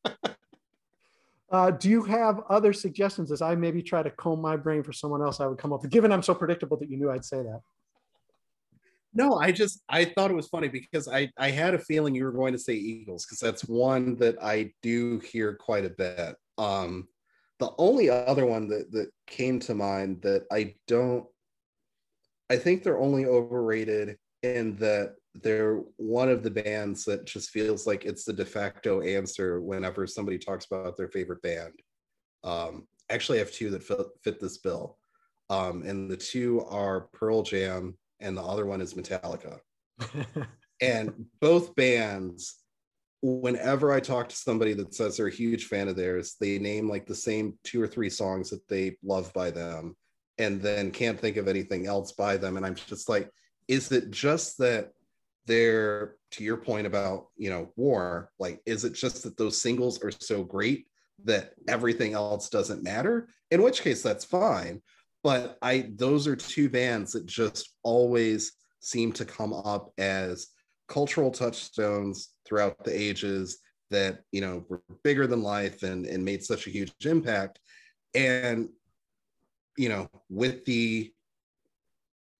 Uh, do you have other suggestions as I maybe try to comb my brain for someone else I would come up with, given I'm so predictable that you knew I'd say that? No, I just I thought it was funny because I I had a feeling you were going to say Eagles because that's one that I do hear quite a bit. Um, the only other one that that came to mind that I don't I think they're only overrated in that they're one of the bands that just feels like it's the de facto answer whenever somebody talks about their favorite band. Um, actually, I have two that fit, fit this bill, um, and the two are Pearl Jam, and the other one is Metallica. and both bands, whenever I talk to somebody that says they're a huge fan of theirs, they name like the same two or three songs that they love by them, and then can't think of anything else by them. And I'm just like, is it just that there to your point about you know war like is it just that those singles are so great that everything else doesn't matter? In which case that's fine but i those are two bands that just always seem to come up as cultural touchstones throughout the ages that you know were bigger than life and and made such a huge impact. And you know, with the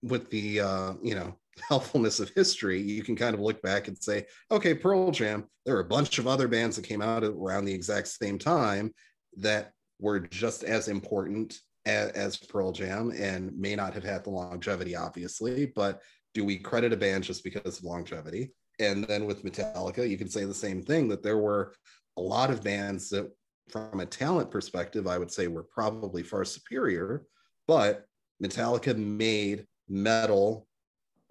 with the uh, you know helpfulness of history, you can kind of look back and say, okay, Pearl Jam, there are a bunch of other bands that came out around the exact same time that were just as important as, as Pearl Jam and may not have had the longevity, obviously, but do we credit a band just because of longevity? And then with Metallica, you can say the same thing that there were a lot of bands that, from a talent perspective, I would say were probably far superior, but Metallica made metal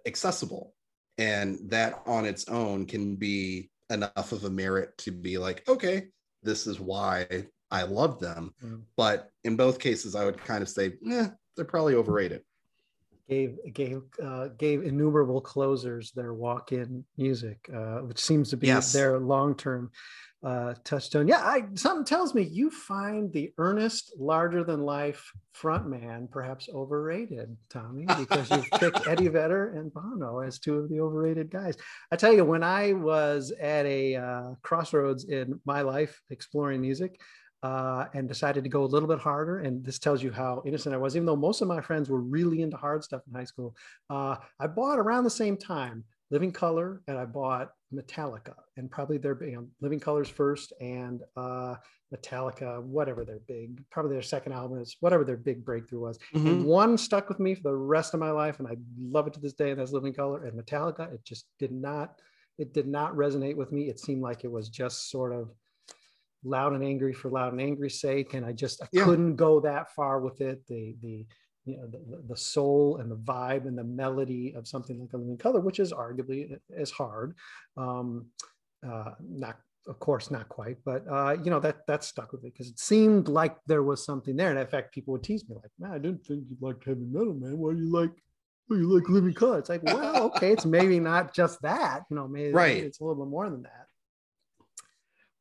accessible. And that on its own can be enough of a merit to be like, okay, this is why I love them. Mm. But in both cases, I would kind of say, yeah, they're probably overrated. Gave gave uh, gave innumerable closers their walk-in music, uh, which seems to be yes. their long-term uh, touchstone. Yeah, I, something tells me you find the earnest, larger than life frontman perhaps overrated, Tommy, because you've picked Eddie Vedder and Bono as two of the overrated guys. I tell you, when I was at a uh, crossroads in my life exploring music, uh, and decided to go a little bit harder. And this tells you how innocent I was, even though most of my friends were really into hard stuff in high school. Uh, I bought around the same time Living Colour and I bought Metallica and probably their you know, Living Colours first and uh, Metallica, whatever their big, probably their second album is whatever their big breakthrough was. Mm-hmm. And one stuck with me for the rest of my life and I love it to this day. And that's Living Colour and Metallica. It just did not, it did not resonate with me. It seemed like it was just sort of loud and angry for loud and angry sake. And I just, I yeah. couldn't go that far with it. The, the, you know, the, the soul and the vibe and the melody of something like a Living Colour, which is arguably as hard. Um, uh, not, of course, not quite, but uh, you know that that stuck with me because it seemed like there was something there. And in fact, people would tease me like, "Man, I didn't think you liked heavy metal, man. Why do you like well, you like Living Colour?" It's like, well, okay, it's maybe not just that. You know, maybe right. it's a little bit more than that.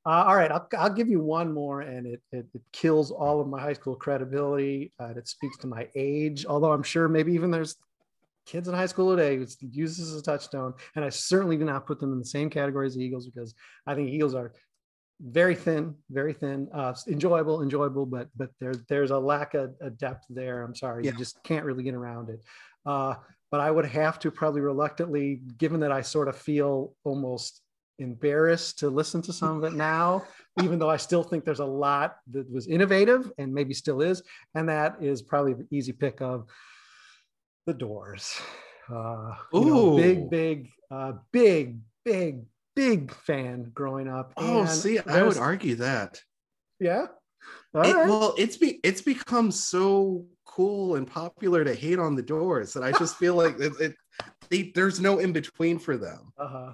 Uh, all right, I'll, I'll give you one more, and it, it, it kills all of my high school credibility. Uh, it speaks to my age, although I'm sure maybe even there's kids in high school today who use this as a touchstone. And I certainly do not put them in the same category as the Eagles because I think Eagles are very thin, very thin, uh, enjoyable, enjoyable, but but there's there's a lack of a depth there. I'm sorry, yeah. you just can't really get around it. Uh, but I would have to probably reluctantly, given that I sort of feel almost embarrassed to listen to some of it now, even though I still think there's a lot that was innovative and maybe still is. And that is probably the easy pick of the doors. Uh, you know, big, big, uh, big, big, big fan growing up. Oh, and see, I would argue that. Yeah. It, right. Well, it's be it's become so cool and popular to hate on the doors that I just feel like it, it they, there's no in between for them. Uh-huh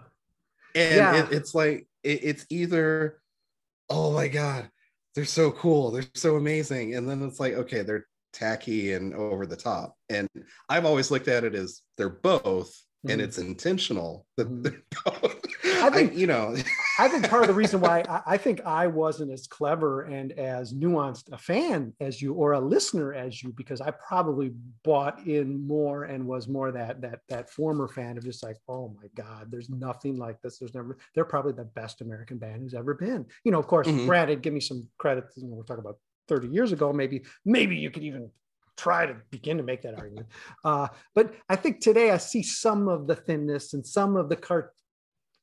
and yeah. it, it's like it, it's either oh my god they're so cool they're so amazing and then it's like okay they're tacky and over the top and i've always looked at it as they're both mm-hmm. and it's intentional that mm-hmm. I think I, you know. I think part of the reason why I, I, think I wasn't as clever and as nuanced a fan as you, or a listener as you, because I probably bought in more and was more that that that former fan of just like, oh my God, there's nothing like this. There's never. They're probably the best American band who's ever been. You know, of course, mm-hmm. granted, give me some credit. You know, we're talking about 30 years ago. Maybe maybe you could even try to begin to make that argument. Uh, but I think today I see some of the thinness and some of the cart-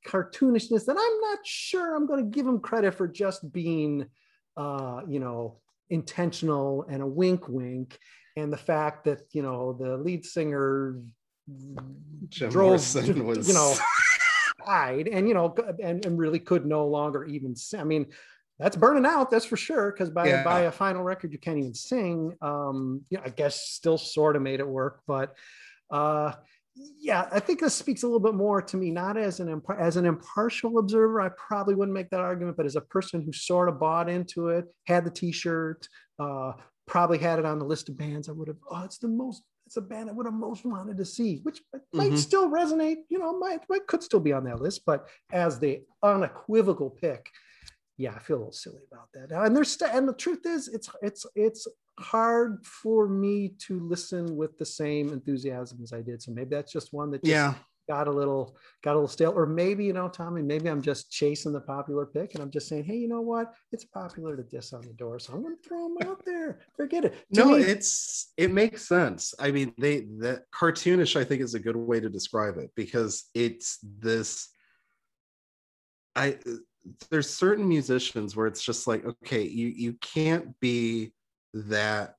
cartoonishness that I'm not sure I'm going to give him credit for just being, uh, you know, intentional and a wink wink. And the fact that, you know, the lead singer Jim drove, Morrison was... you know, died and, you know, and, and really could no longer even, I mean, that's burning out that's for sure because by yeah. by a final record you can't even sing um you know, i guess still sort of made it work but uh yeah, I think this speaks a little bit more to me, not as an as an impartial observer. I probably wouldn't make that argument, but as a person who sort of bought into it, had the T-shirt, uh, probably had it on the list of bands I would have. Oh, it's the most. It's a band I would have most wanted to see, which might mm-hmm. still resonate. You know, might might could still be on that list, but as the unequivocal pick, yeah, I feel a little silly about that. And there's and the truth is, it's it's it's hard for me to listen with the same enthusiasm as I did. So maybe that's just one that just yeah. got a little got a little stale. Or maybe you know tommy maybe i'm just chasing the popular pick and i'm just saying hey you know what? It's popular to diss on the door so i'm gonna throw them out there. Forget it. To no me, it's it makes sense. I mean they the cartoonish i think is a good way to describe it because it's this i there's certain musicians where it's just like okay you you can't be that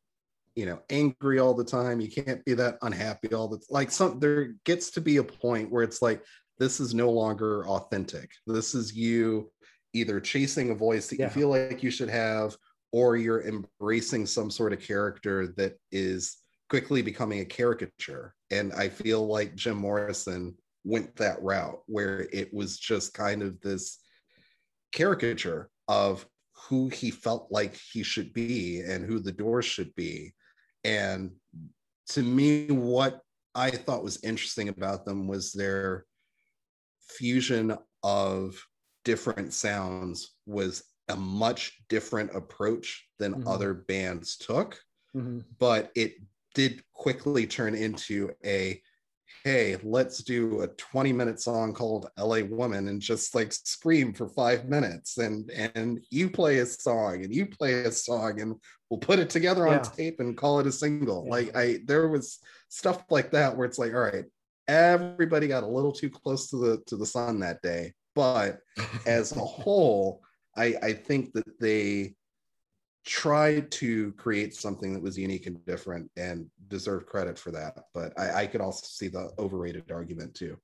you know angry all the time. You can't be that unhappy all the like some there gets to be a point where it's like this is no longer authentic. This is you either chasing a voice that yeah. you feel like you should have or you're embracing some sort of character that is quickly becoming a caricature. And i feel like jim morrison went that route where it was just kind of this caricature of who he felt like he should be and who the doors should be and to me, what I thought was interesting about them was their fusion of different sounds was a much different approach than mm-hmm. other bands took. Mm-hmm. But it did quickly turn into a hey, let's do a 20 minute song called LA Woman and just like scream for five minutes. And and you play a song and you play a song and we'll put it together on yeah. tape and call it a single. Yeah. Like I there was stuff like that where it's like, all right, everybody got a little too close to the to the sun that day. But as a whole, I, I think that they tried to create something that was unique and different and deserve credit for that. But I, I could also see the overrated argument too.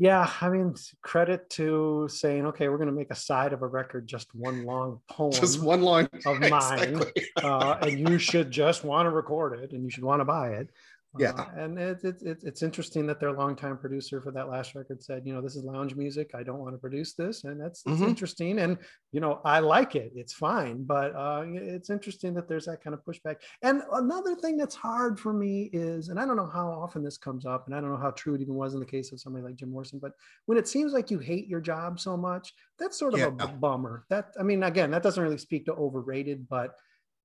Yeah, I mean, credit to saying, okay, we're going to make a side of a record just one long poem, just one long of mine, uh, and you should just want to record it and you should want to buy it yeah. Uh, and it, it, it, it's interesting that their longtime producer for that last record said you know this is lounge music. I don't want to produce this. And that's, mm-hmm. interesting. And you know i like it. It's fine. But uh, it's interesting that there's that kind of pushback. And another thing that's hard for me is and i don't know how often this comes up and i don't know how true it even was in the case of somebody like jim morrison but when it seems like you hate your job so much that's sort of yeah. a bummer. That i mean again that doesn't really speak to overrated but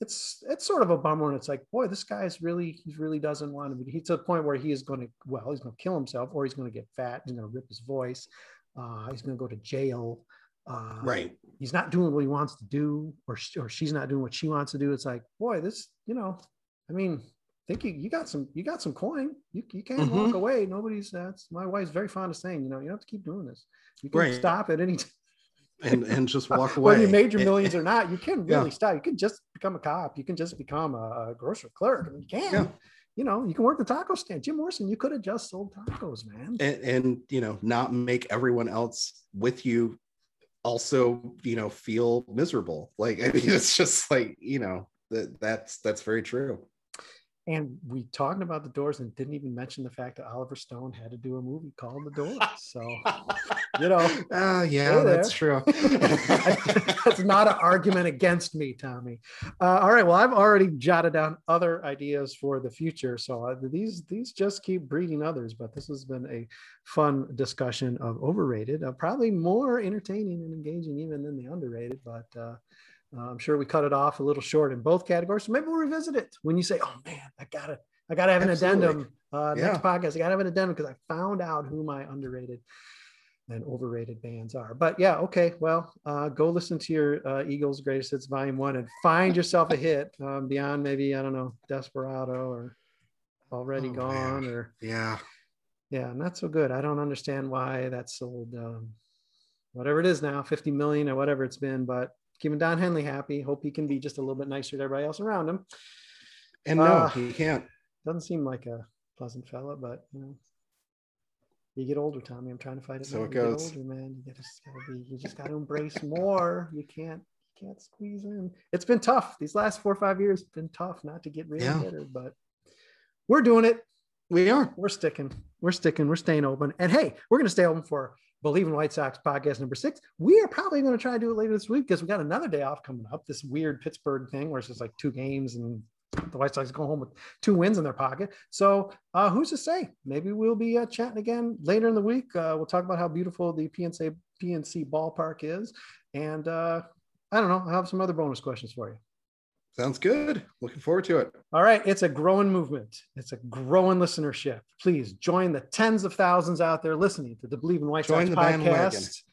it's it's sort of a bummer and it's like boy this guy's really he really doesn't want to be he's to the point where he is going to well he's going to kill himself or he's going to get fat he's going to rip his voice uh, he's going to go to jail uh, right. he's not doing what he wants to do or, or she's not doing what she wants to do. It's like boy this you know i mean I think you, you got some you got some coin. You, you can't mm-hmm. walk away. Nobody's that's my wife's very fond of saying you know you don't have to keep doing this. You can right. stop at any time and and just walk away. Whether you made your millions or not, you can really yeah. stop. You can just become a cop. You can just become a, grocery clerk. I mean, you can. Yeah. You know, you can work the taco stand. Jim Morrison, you could have just sold tacos, man. And, and you know, not make everyone else with you also, you know, feel miserable. Like I mean, it's just like you know that that's that's very true. And we talked about the doors and didn't even mention the fact that Oliver Stone had to do a movie called The Doors. So, you know. Uh, yeah, that's true. that's not an argument against me, Tommy. Uh, all right. Well, I've already jotted down other ideas for the future. So uh, these these just keep breeding others. But this has been a fun discussion of overrated, uh, probably more entertaining and engaging even than the underrated. But uh, I'm sure we cut it off a little short in both categories. So maybe we'll revisit it when you say, "Oh man, I gotta, I gotta have an Absolutely. addendum." Uh, yeah. Next podcast, I gotta have an addendum because I found out who my underrated and overrated bands are. But yeah, okay. Well, uh, go listen to your uh, Eagles Greatest Hits Volume One and find yourself a hit um, beyond maybe I don't know Desperado or Already oh, Gone man. or yeah, yeah, not so good. I don't understand why that's sold. Um, whatever it is now, 50 million or whatever it's been, but keeping Don Henley happy. Hope he can be just a little bit nicer to everybody else around him. And no, uh, he can't. Doesn't seem like a pleasant fella, but you know, you get older, Tommy. I'm trying to fight it. So now. it goes. Older, man. You just gotta be. You just gotta embrace more. You can't. You can't squeeze in. It's been tough. These last four or five years been tough. Not to get really yeah. bitter, but we're doing it. We are. We're sticking. We're sticking. We're staying open. And hey, we're gonna stay open for Bleav in White Sox podcast number six. We are probably going to try to do it later this week because we got another day off coming up. This weird Pittsburgh thing where it's just like two games and the White Sox go home with two wins in their pocket. So uh, who's to say? Maybe we'll be uh, chatting again later in the week. Uh, we'll talk about how beautiful the PNC PNC ballpark is, and uh, I don't know. I have some other bonus questions for you. Sounds good. Looking forward to it. All right. It's a growing movement, it's a growing listenership. Please join the tens of thousands out there listening to the Bleav in White Sox podcast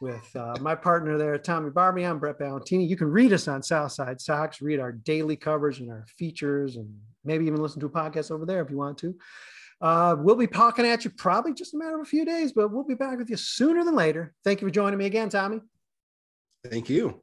with uh, my partner there, Tommy Barbie. I'm Brett Ballantini. You can read us on Southside Sox, read our daily coverage and our features, and maybe even listen to a podcast over there if you want to. Uh, we'll be talking at you probably just a matter of a few days, but we'll be back with you sooner than later. Thank you for joining me again, Tommy. Thank you.